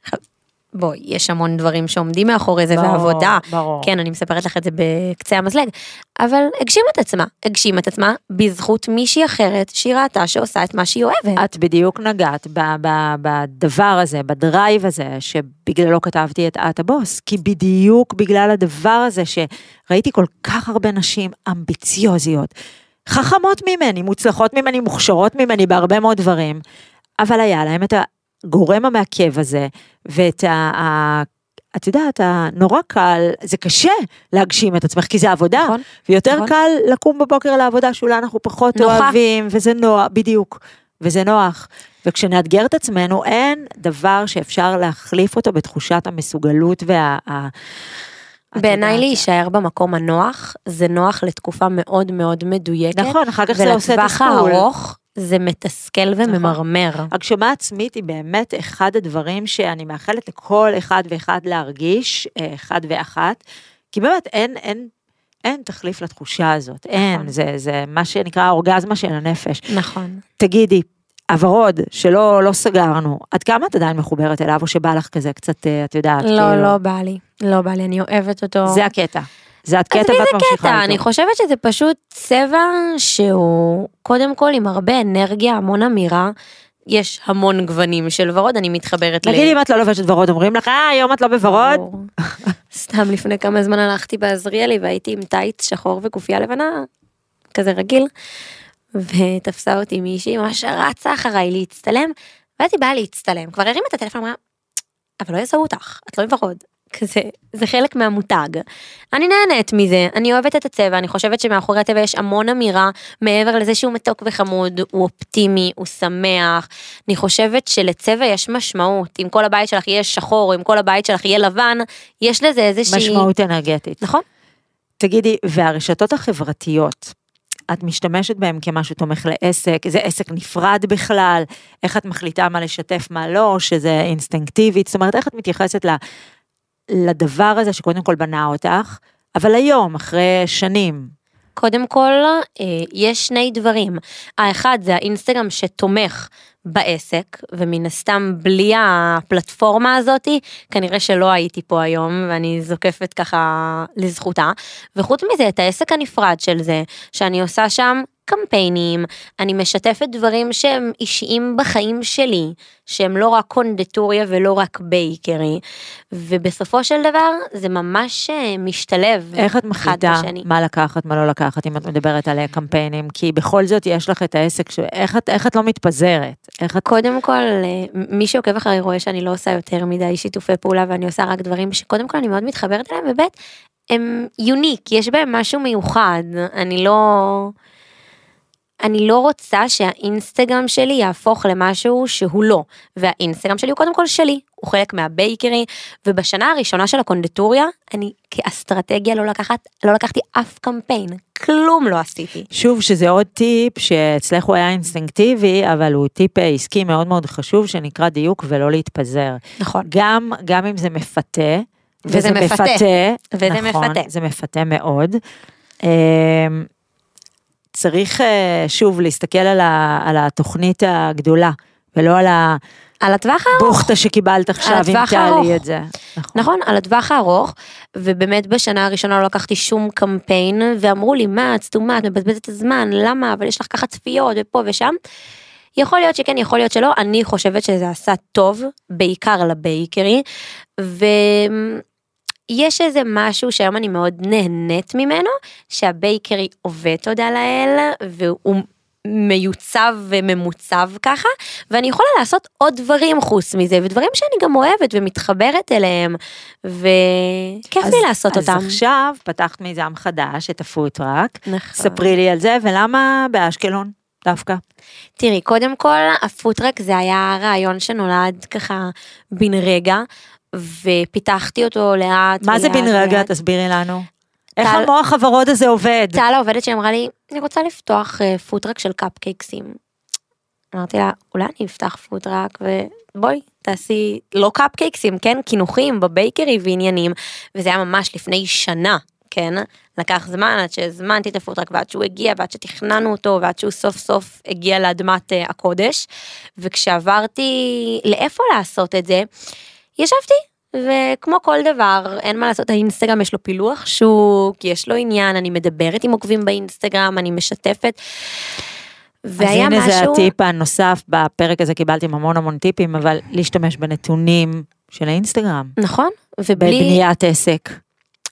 בואי, יש המון דברים שעומדים מאחורי זה, ברור, ועבודה. ברור. כן, אני מספרת לך את זה בקצה המזלג, אבל הגשימה את עצמה, הגשימה את עצמה בזכות מישהי אחרת שהיא ראתה שעושה את מה שהיא אוהבת. את בדיוק נגעת ב- ב- בדבר הזה, בדרייב הזה, שבגללו כתבתי את את הבוס, כי בדיוק בגלל הדבר הזה שראיתי כל כך הרבה נשים אמביציוזיות, חכמות ממני, מוצלחות ממני, מוכשרות ממני בהרבה מאוד דברים, אבל היה להם את הגורם המעכב הזה, ואת ה... את יודעת, נורא קל, זה קשה להגשים את עצמך, כי זה עבודה, נכון, ויותר נכון. קל לקום בבוקר לעבודה שאולי אנחנו פחות נוחה. אוהבים, וזה נוח, בדיוק, וזה נוח. וכשנאתגר את עצמנו, אין דבר שאפשר להחליף אותו בתחושת המסוגלות וה... בעיניי להישאר במקום הנוח, זה נוח לתקופה מאוד מאוד מדויקת. נכון, אחר כך זה עושה ולטווח תסכול. הארוך זה מתסכל וממרמר. הגשמה עצמית היא באמת אחד הדברים שאני מאחלת לכל אחד ואחד להרגיש, אה, אחד ואחת, כי באמת אין, אין, אין תחליף לתחושה הזאת, אין, נכון. זה, זה מה שנקרא האורגזמה של הנפש. נכון. תגידי, הוורוד שלא לא סגרנו, עד כמה את עדיין מחוברת אליו, או שבא לך כזה קצת, אה, את יודעת, לא, כאילו, לא בא לי. לא בא לי, אני אוהבת אותו. זה הקטע. זה הקטע עזבי, ואת זה ממשיכה קטע, אני איתו. חושבת שזה פשוט צבע שהוא קודם כל עם הרבה אנרגיה, המון אמירה. יש המון גוונים של ורוד, אני מתחברת נגיד אם את לא לובשת ורוד, אומרים לך, אה, היום את לא בוורוד? סתם לפני כמה זמן הלכתי בעזריאלי והייתי עם טייץ שחור וקופייה לבנה, כזה רגיל, ותפסה אותי מישהי ממש רצה אחריי להצטלם, ואז היא באה להצטלם, כבר הרימה את הטלפון, אמרה, אבל לא יזהו אותך, את לא עם ורוד. כזה, זה חלק מהמותג. אני נהנית מזה, אני אוהבת את הצבע, אני חושבת שמאחורי הצבע יש המון אמירה, מעבר לזה שהוא מתוק וחמוד, הוא אופטימי, הוא שמח. אני חושבת שלצבע יש משמעות, אם כל הבית שלך יהיה שחור, או אם כל הבית שלך יהיה לבן, יש לזה איזושהי... משמעות אנרגטית. נכון? תגידי, והרשתות החברתיות, את משתמשת בהם כמשהו תומך לעסק, זה עסק נפרד בכלל, איך את מחליטה מה לשתף, מה לא, שזה אינסטינקטיבית, זאת אומרת, איך את מתייחסת לדבר הזה שקודם כל בנה אותך, אבל היום, אחרי שנים, קודם כל, אה, יש שני דברים. האחד זה האינסטגרם שתומך בעסק, ומן הסתם בלי הפלטפורמה הזאתי, כנראה שלא הייתי פה היום, ואני זוקפת ככה לזכותה. וחוץ מזה, את העסק הנפרד של זה, שאני עושה שם קמפיינים, אני משתפת דברים שהם אישיים בחיים שלי, שהם לא רק קונדטוריה ולא רק בייקרי, ובסופו של דבר זה ממש אה, משתלב איך את מחליטה. מה לקחת, מה לא לקחת, אם את מדברת על קמפיינים, כי בכל זאת יש לך את העסק, ש... איך, את, איך את לא מתפזרת? איך את... קודם כל, אה, מי שעוקב אחרי רואה שאני לא עושה יותר מדי שיתופי פעולה ואני עושה רק דברים שקודם כל אני מאוד מתחברת אליהם, וב' הם יוניק, יש בהם משהו מיוחד, אני לא... אני לא רוצה שהאינסטגרם שלי יהפוך למשהו שהוא לא, והאינסטגרם שלי הוא קודם כל שלי, הוא חלק מהבייקרי, ובשנה הראשונה של הקונדטוריה, אני כאסטרטגיה לא לקחת, לא לקחתי אף קמפיין, כלום לא עשיתי. שוב, שזה עוד טיפ שאצלך הוא היה אינסטינקטיבי, אבל הוא טיפ אה, עסקי מאוד מאוד חשוב, שנקרא דיוק ולא להתפזר. נכון. גם, גם אם זה מפתה, וזה מפתה. וזה נכון, מפתה. זה מפתה מאוד. צריך אה, שוב להסתכל על, ה, על התוכנית הגדולה, ולא על על הטווח הארוך. הבוכטה שקיבלת עכשיו, אם. תעלי את זה. נכון. נכון, על הטווח הארוך, ובאמת בשנה הראשונה לא לקחתי שום קמפיין, ואמרו לי, מה, את סתומה, את מבזבזת את הזמן, למה, אבל יש לך ככה צפיות, ופה ושם. יכול להיות שכן, יכול להיות שלא, אני חושבת שזה עשה טוב, בעיקר ל bakery, ויש איזה משהו שהיום אני מאוד נהנית ממנו, שה bakery עובד, תודה לאל, והוא מיוצב וממוצב ככה, ואני יכולה לעשות עוד דברים חוץ מזה, ודברים שאני גם אוהבת ומתחברת אליהם, וכיף אז- לי לעשות אז אותם. עכשיו פתחת מיזם חדש, את ה food truck. נכון. ספרי לי על זה, ולמה באשקלון דווקא? תראי, קודם כל, הפוטרק זה היה רעיון שנולד ככה בן רגע, ופיתחתי אותו לאט. מה זה בן רגע? תסבירי לנו. איך טל- המוח הוורוד הזה עובד? טל העובדת שלי אמרה לי, אני רוצה לפתוח אה, פוטרק של קפקייקסים. אמרתי לה, אולי אני אפתח פוטרק ובואי, תעשי לא קפקייקסים, כן, קינוחים בבייקרי ועניינים, וזה היה ממש לפני שנה. כן, לקח זמן עד שהזמנתי את ה food truck ועד שהוא הגיע ועד שתכננו אותו ועד שהוא סוף סוף הגיע לאדמת אה, הקודש. וכשעברתי לאיפה לעשות את זה, ישבתי וכמו כל דבר אין מה לעשות האינסטגרם יש לו פילוח שוק יש לו עניין אני מדברת עם עוקבים באינסטגרם אני משתפת. אז הנה זה הטיפ הנוסף, בפרק הזה קיבלתי המון המון טיפים, אבל להשתמש בנתונים של האינסטגרם, נכון ובלי בבניית עסק.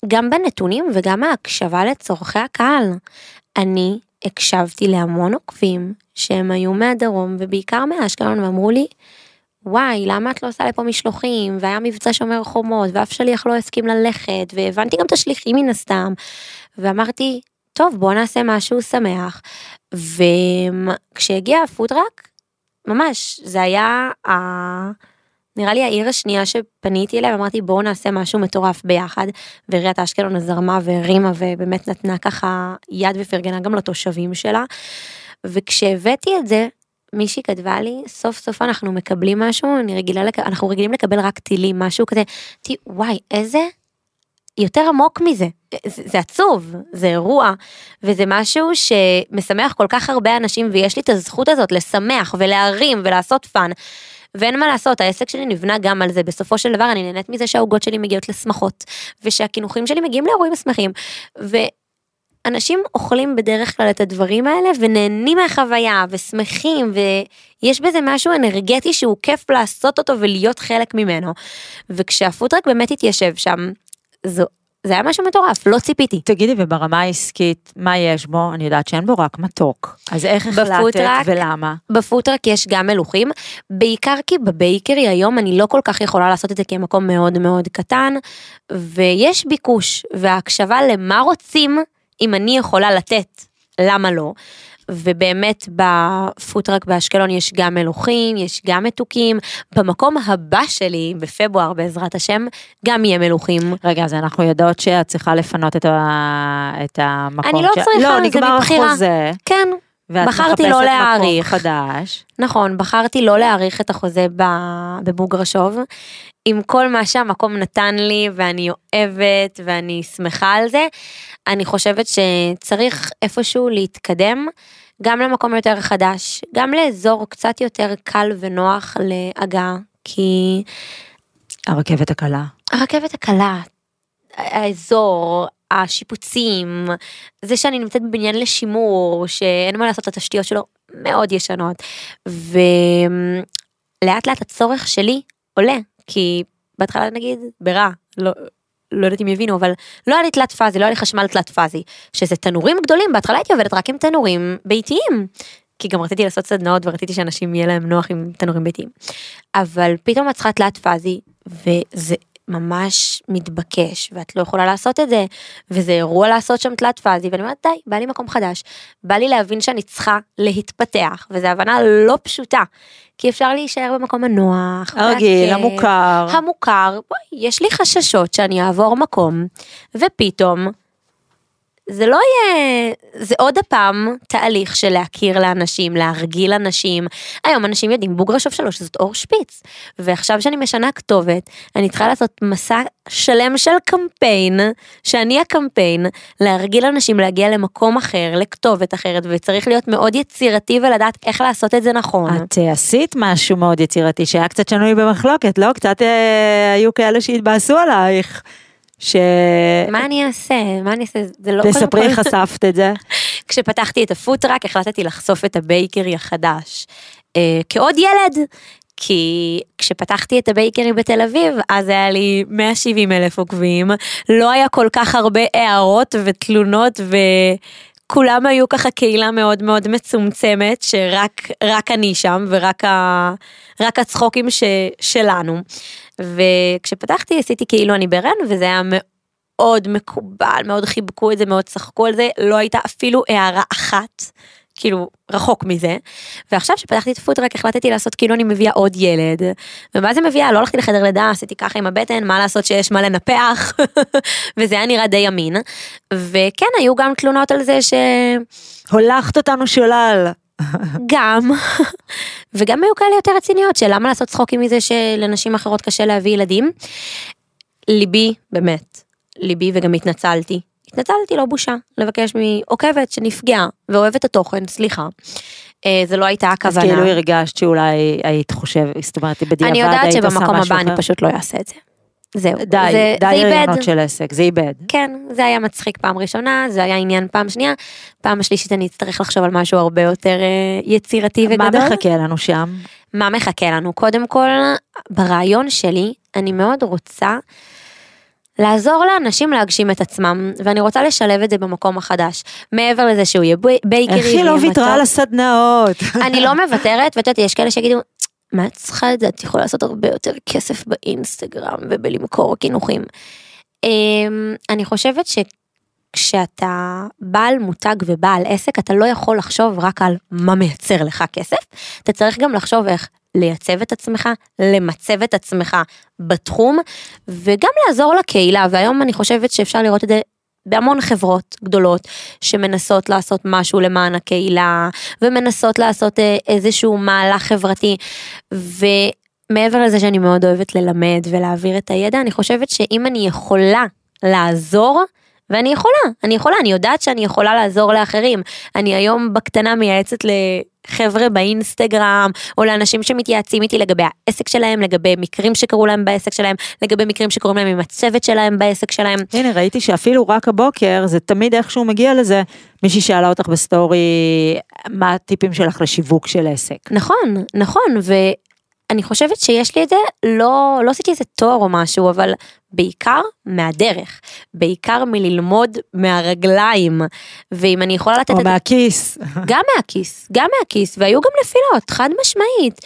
גם בנתונים וגם ההקשבה לצורכי הקהל. אני הקשבתי להמון עוקבים שהם היו מהדרום ובעיקר מאשקלון ואמרו לי וואי למה את לא עושה לפה משלוחים? והיה מבצע שומר חומות ואף שליח לא הסכים ללכת והבנתי גם את השליחים מן הסתם. ואמרתי טוב בוא נעשה משהו שמח. וכשהגיע ה food truck ממש זה היה ה... נראה לי העיר השנייה שפניתי אליה אמרתי בואו נעשה משהו מטורף ביחד. ועיריית אשקלון זרמה והרימה ובאמת נתנה ככה יד ופרגנה גם לתושבים שלה. וכשהבאתי את זה מישהי כתבה לי סוף סוף אנחנו מקבלים משהו אני רגילה לק... אנחנו רגילים לקבל רק טילים משהו כזה אמרתי, וואי איזה יותר עמוק מזה זה, זה עצוב זה אירוע וזה משהו שמשמח כל כך הרבה אנשים ויש לי את הזכות הזאת לשמח ולהרים ולעשות fun. ואין מה לעשות העסק שלי נבנה גם על זה בסופו של דבר אני נהנית מזה שהעוגות שלי מגיעות לשמחות ושהקינוחים שלי מגיעים לאירועים שמחים. אנשים אוכלים בדרך כלל את הדברים האלה ונהנים מהחוויה ושמחים ויש בזה משהו אנרגטי שהוא כיף לעשות אותו ולהיות חלק ממנו. וכשה food truck באמת התיישב שם, זו, זה היה משהו מטורף, לא ציפיתי. תגידי, וברמה העסקית, מה יש בו? אני יודעת שאין בו רק מתוק. אז איך החלטת ולמה? ב food truck יש גם מלוחים, בעיקר כי ב bakery היום אני לא כל כך יכולה לעשות את זה כי המקום מאוד מאוד קטן, ויש ביקוש והקשבה למה רוצים אם אני יכולה לתת, למה לא. ובאמת ב food truck באשקלון יש גם מלוחים, יש גם מתוקים, במקום הבא שלי בפברואר בעזרת השם גם יהיה מלוכים. רגע, אז אנחנו יודעות שאת צריכה לפנות את, ה... את המקום. אני לא ש- צריכה, לא, זה נגמר מבחירה. החוזה. כן, ואת בחרתי לא להאריך. חדש. נכון, בחרתי לא להאריך את החוזה בבוגרשוב, עם כל מה שהמקום נתן לי ואני אוהבת ואני שמחה על זה, אני חושבת שצריך איפשהו להתקדם, גם למקום יותר חדש, גם לאזור קצת יותר קל ונוח להגעה, כי הרכבת הקלה. הרכבת הקלה, האזור, השיפוצים, זה שאני נמצאת בבניין לשימור, שאין מה לעשות, התשתיות שלו מאוד ישנות, ולאט לאט הצורך שלי עולה, כי בהתחלה נגיד ברע, לא, לא יודעת אם יבינו, אבל לא היה לי תלת פאזי, לא היה לי חשמל תלת פאזי, שזה תנורים גדולים, בהתחלה הייתי עובדת רק עם תנורים ביתיים. כי גם רציתי לעשות סדנאות ורציתי שאנשים יהיה להם נוח עם תנורים ביתיים. אבל פתאום את צריכה תלת פאזי, וזה ממש מתבקש, ואת לא יכולה לעשות את זה, וזה אירוע לעשות שם תלת פאזי, ואני אומרת די, בא לי מקום חדש. בא לי להבין שאני צריכה להתפתח, וזו הבנה לא פשוטה, כי אפשר להישאר במקום הנוח, הרגיל, והכיף, המוכר. המוכר, בואי, יש לי חששות שאני אעבור מקום, ופתאום, זה לא יהיה, זה עוד הפעם תהליך של להכיר לאנשים, להרגיל אנשים. היום אנשים יודעים בוגרשוב שלוש זאת אור שפיץ. ועכשיו שאני משנה כתובת, אני צריכה לעשות מסע שלם של קמפיין, שאני הקמפיין, להרגיל אנשים להגיע למקום אחר, לכתובת אחרת, וצריך להיות מאוד יצירתי ולדעת איך לעשות את זה נכון. את אה, עשית משהו מאוד יצירתי שהיה קצת שנוי במחלוקת, לא? קצת אה, היו כאלה שהתבאסו עלייך. ש... מה אני אעשה? מה אני אעשה? זה לא... תספרי איך חשפת את זה. *laughs* כשפתחתי את ה food truck החלטתי לחשוף את ה bakery החדש אה, כעוד ילד. כי כשפתחתי את ה bakery בתל אביב אז היה לי 170 אלף עוקבים לא היה כל כך הרבה הערות ותלונות וכולם היו ככה קהילה מאוד מאוד מצומצמת שרק רק אני שם ורק ה, רק הצחוקים ש, שלנו. וכשפתחתי עשיתי כאילו אני בהריון וזה היה מאוד מקובל, מאוד חיבקו את זה, מאוד צחקו על זה, לא הייתה אפילו הערה אחת, כאילו רחוק מזה. ועכשיו שפתחתי את ה food truck החלטתי לעשות כאילו אני מביאה עוד ילד. ומה זה מביאה? לא הלכתי לחדר לידה, עשיתי ככה עם הבטן, מה לעשות שיש מה לנפח, *laughs* וזה היה נראה די אמין. וכן, היו גם תלונות על זה ש... הולכת אותנו שולל. גם, וגם היו כאלה יותר רציניות של למה לעשות צחוקים מזה שלנשים אחרות קשה להביא ילדים. ליבי, באמת, ליבי וגם התנצלתי. התנצלתי, לא בושה, לבקש מעוקבת שנפגעה ואוהבת התוכן, סליחה. אה, זה לא הייתה אז הכוונה. כאילו הרגשת שאולי היית חושבת, זאת אומרת, בדיעבד אני היית יודעת עושה שבמקום משהו הבא אני אחר. פשוט לא אעשה את זה. זהו, די, זה, די זה. רעיונות של עסק, זה איבד. כן, זה היה מצחיק פעם ראשונה, זה היה עניין פעם שנייה, פעם השלישית אני אצטרך לחשוב על משהו הרבה יותר אה, יצירתי מה וגדול. מחכה לנו שם? מה מחכה לנו? קודם כל, ברעיון שלי, אני מאוד רוצה לעזור לאנשים להגשים את עצמם, ואני רוצה לשלב את זה במקום החדש. מעבר לזה שהוא יהיה בי- בייקרי, איך היא לא ויתרה. על הסדנאות? אני לא מוותרת, ואת יודעת, יש כאלה שיגידו, מה את צריכה את זה? את יכולה לעשות הרבה יותר כסף באינסטגרם ובלמכור קינוחים. אמ, אני חושבת שכשאתה בעל מותג ובעל עסק, אתה לא יכול לחשוב רק על מה מייצר לך כסף, אתה צריך גם לחשוב איך לייצב את עצמך, למצב את עצמך בתחום, וגם לעזור לקהילה, והיום אני חושבת שאפשר לראות את זה בהמון חברות גדולות שמנסות לעשות משהו למען הקהילה ומנסות לעשות אה, איזשהו מהלך חברתי. ומעבר לזה שאני מאוד אוהבת ללמד ולהעביר את הידע אני חושבת שאם אני יכולה לעזור ואני יכולה, אני יכולה, אני יודעת שאני יכולה לעזור לאחרים. אני היום בקטנה מייעצת לחבר'ה באינסטגרם, או לאנשים שמתייעצים איתי לגבי העסק שלהם, לגבי מקרים שקרו להם בעסק שלהם, לגבי מקרים שקורים להם עם הצוות שלהם בעסק שלהם. הנה, ראיתי שאפילו רק הבוקר, זה תמיד איכשהו מגיע לזה, מישהי שאלה אותך בסטורי, מה הטיפים שלך לשיווק של עסק? נכון, נכון, ואני חושבת שיש לי את זה, לא, לא עשיתי איזה תואר או משהו, אבל בעיקר מהדרך, בעיקר מללמוד מהרגליים, ואם אני יכולה לתת או את מהכיס. גם מהכיס, גם מהכיס, והיו גם נפילות, חד משמעית.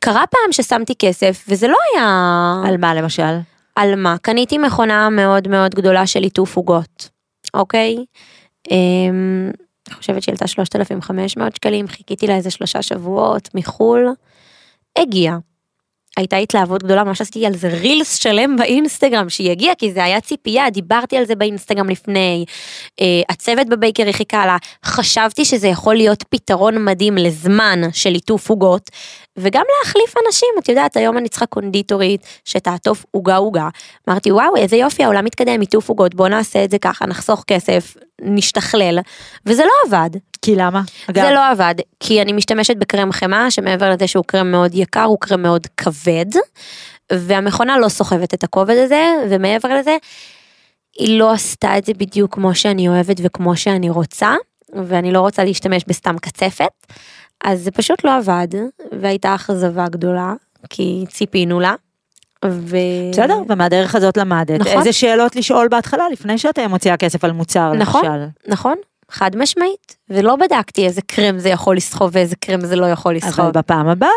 קרה פעם ששמתי כסף, וזה לא היה... על מה למשל? על מה? קניתי מכונה מאוד מאוד גדולה של ליטוף עוגות, אוקיי? אמ, אני חושבת שהיא עלתה 3,500 שקלים, חיכיתי לה איזה שלושה שבועות מחו"ל, הגיע. הייתה התלהבות גדולה, ממש עשיתי על זה רילס שלם באינסטגרם שהיא הגיעה, כי זה היה ציפייה, דיברתי על זה באינסטגרם לפני, אה, הצוות בבייקרי חיכה לה, חשבתי שזה יכול להיות פתרון מדהים לזמן של ליטוף עוגות, וגם להחליף אנשים, את יודעת, היום אני צריכה קונדיטורית שתעטוף עוגה עוגה. אמרתי, וואו, איזה יופי, העולם מתקדם, ליטוף עוגות, בוא נעשה את זה ככה, נחסוך כסף, נשתכלל, וזה לא עבד. כי למה? אגב, זה לא עבד, כי אני משתמשת בקרם חמאה, שמעבר לזה שהוא קרם מאוד יקר, הוא קרם מאוד כבד, והמכונה לא סוחבת את הכובד הזה, ומעבר לזה, היא לא עשתה את זה בדיוק כמו שאני אוהבת וכמו שאני רוצה, ואני לא רוצה להשתמש בסתם קצפת, אז זה פשוט לא עבד, והייתה אכזבה גדולה, כי ציפינו לה. ו... בסדר, ומהדרך הזאת למדת. נכון. איזה שאלות לשאול בהתחלה, לפני שאת מוציאה כסף על מוצר, נכון. למשל. נכון, חד משמעית, ולא בדקתי איזה קרם זה יכול לסחוב ואיזה קרם זה לא יכול לסחוב. אבל בפעם הבאה.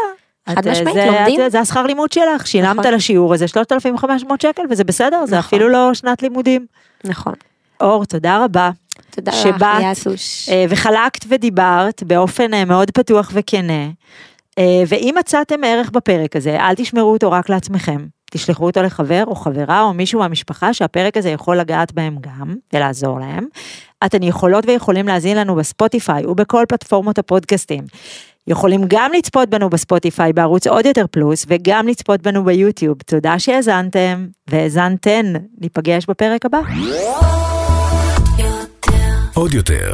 חד משמעית, זה- לומדים. זה השכר לימוד שלך, שילמת נכון. על השיעור הזה 3,500 שקל וזה בסדר, זה נכון. אפילו לא שנת לימודים. נכון. אור, תודה רבה. תודה לך, שבאת, יאטוש. אה, וחלקת ודיברת באופן אה, מאוד פתוח וכנה. אה, ואם מצאתם ערך בפרק הזה, אל תשמרו אותו רק לעצמכם. תשלחו אותו לחבר או חברה או מישהו מהמשפחה שהפרק הזה יכול לגעת בהם גם ולעזור להם. אתן יכולות ויכולים להזין לנו בספוטיפיי ובכל פלטפורמות הפודקאסטים. יכולים גם לצפות בנו בספוטיפיי בערוץ עוד יותר פלוס וגם לצפות בנו ביוטיוב. תודה שהאזנתם והאזנתן. ניפגש בפרק הבא. עוד יותר,